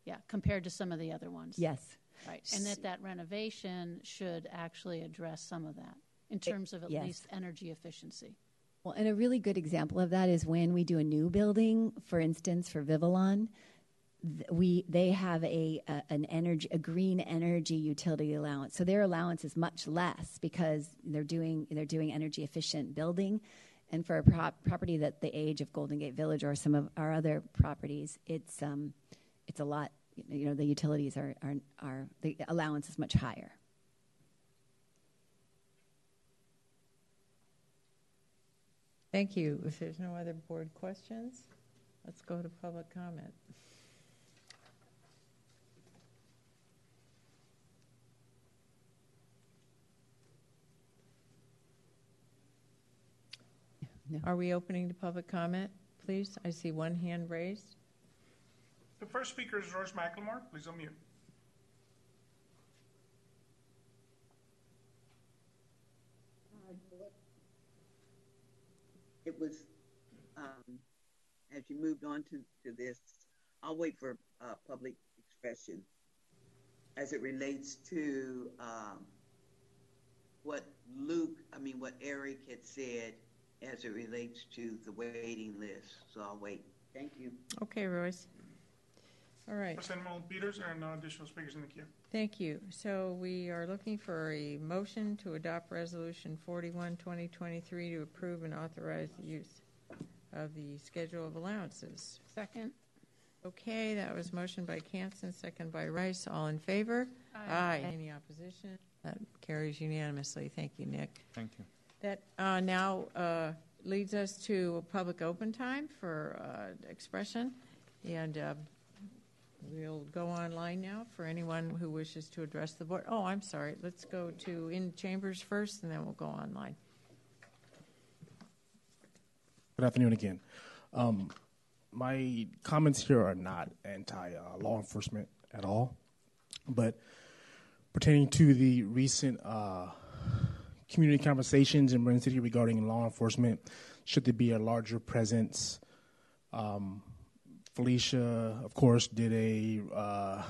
Yeah, compared to some of the other ones. Yes. Right, and that that renovation should actually address some of that in terms of at yes. least energy efficiency. Well, and a really good example of that is when we do a new building, for instance, for Vivalon, we they have a, a an energy a green energy utility allowance. So their allowance is much less because they're doing they're doing energy efficient building. And for a prop, property that the age of Golden Gate Village or some of our other properties, it's um, it's a lot. You know, the utilities are are, are the allowance is much higher. Thank you. If there's no other board questions, let's go to public comment. Are we opening to public comment, please? I see one hand raised. The first speaker is George McLemore. Please unmute. It was, um, as you moved on to, to this, I'll wait for uh, public expression as it relates to um, what Luke, I mean, what Eric had said as it relates to the waiting list. So I'll wait. Thank you. Okay, Royce. All right. President Moulton Peters, there are no additional speakers in the queue. Thank you. So we are looking for a motion to adopt Resolution 41, 2023 to approve and authorize the use of the schedule of allowances. Second. Okay, that was motion by Canson, second by Rice. All in favor? Aye. Any opposition? That carries unanimously. Thank you, Nick. Thank you. That uh, now uh, leads us to a public open time for uh, expression. And uh, we'll go online now for anyone who wishes to address the board. Oh, I'm sorry. Let's go to in chambers first, and then we'll go online. Good afternoon again. Um, my comments here are not anti uh, law enforcement at all, but pertaining to the recent uh, community conversations in Marin City regarding law enforcement, should there be a larger presence? Um, Felicia, of course, did a uh,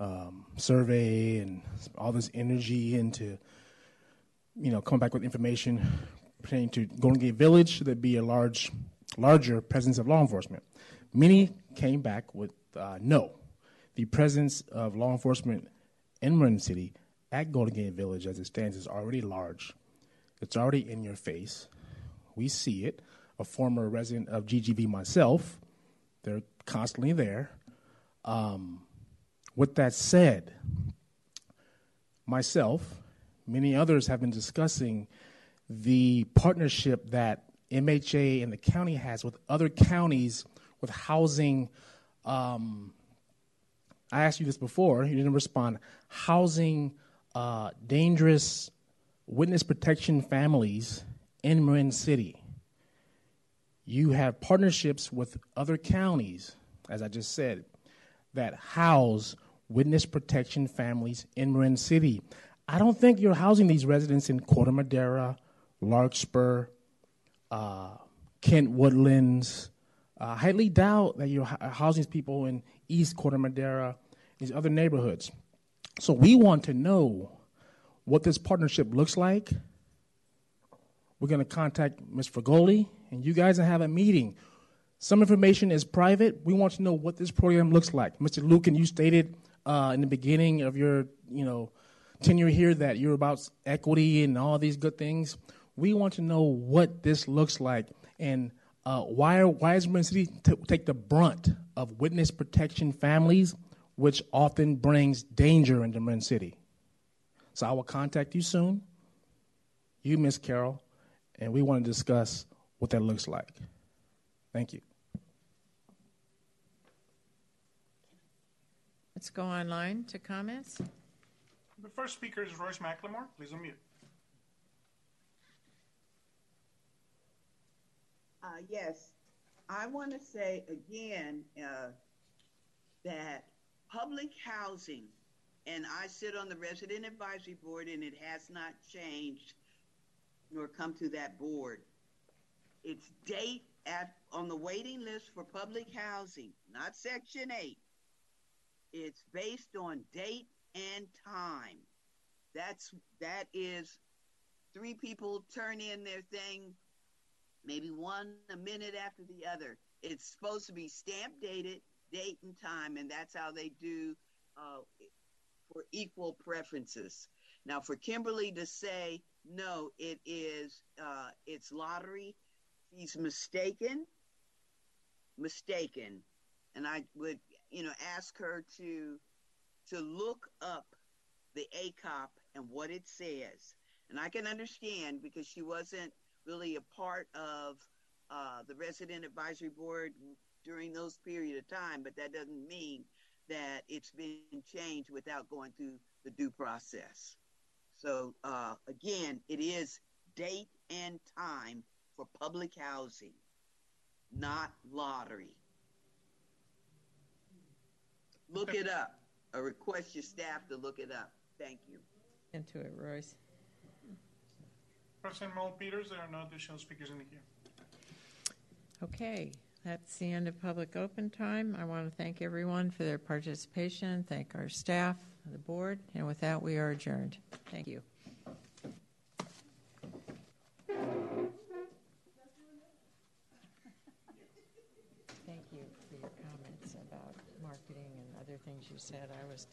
um, survey and all this energy into, you know, come back with information pertaining to Golden Gate Village. Should there be a large, larger presence of law enforcement? Many came back with uh, no. The presence of law enforcement in Marin City at Golden Gate Village, as it stands, is already large. It's already in your face. We see it. A former resident of GGV myself, they're constantly there. Um, with that said, myself, many others have been discussing the partnership that MHA and the county has with other counties with housing. Um, I asked you this before, you didn't respond. Housing uh, dangerous witness protection families in Marin City. You have partnerships with other counties, as I just said, that house witness protection families in Marin City. I don't think you're housing these residents in Corte Madera, Larkspur, uh, Kent Woodlands. Uh, I highly doubt that you're housing these people in East Corte Madera, these other neighborhoods. So we want to know what this partnership looks like. We're going to contact Ms. Fragoli, and you guys have a meeting. Some information is private. We want to know what this program looks like. Mr. Lucan, you stated uh, in the beginning of your, you know, tenure here that you're about equity and all these good things. We want to know what this looks like and uh, why, why is Marin City t- take the brunt of witness protection families, which often brings danger into Marin City? So I will contact you soon, you, Miss Carroll, and we want to discuss what that looks like. Thank you. Let's go online to comments. The first speaker is Royce McLemore. Please unmute. Uh, yes, I want to say again uh, that public housing, and I sit on the resident advisory board, and it has not changed nor come to that board. It's date at on the waiting list for public housing, not Section 8. It's based on date and time. That's that is three people turn in their thing, maybe one a minute after the other. It's supposed to be stamp dated, date and time, and that's how they do uh, for equal preferences. Now, for Kimberly to say no, it is uh, it's lottery. He's mistaken, mistaken, and I would you know ask her to to look up the ACOP and what it says. And I can understand because she wasn't really a part of uh, the resident advisory board during those period of time, but that doesn't mean that it's been changed without going through the due process. So uh, again, it is date and time for public housing, not lottery. Look it up. I request your staff to look it up. Thank you. Into it, Royce. President Moulton Peters, there are no additional speakers in the queue. Okay, That's the end of public open time. I want to thank everyone for their participation, thank our staff, the board, and with that, we are adjourned. Thank you. Thank you for your comments about marketing and other things you said. I was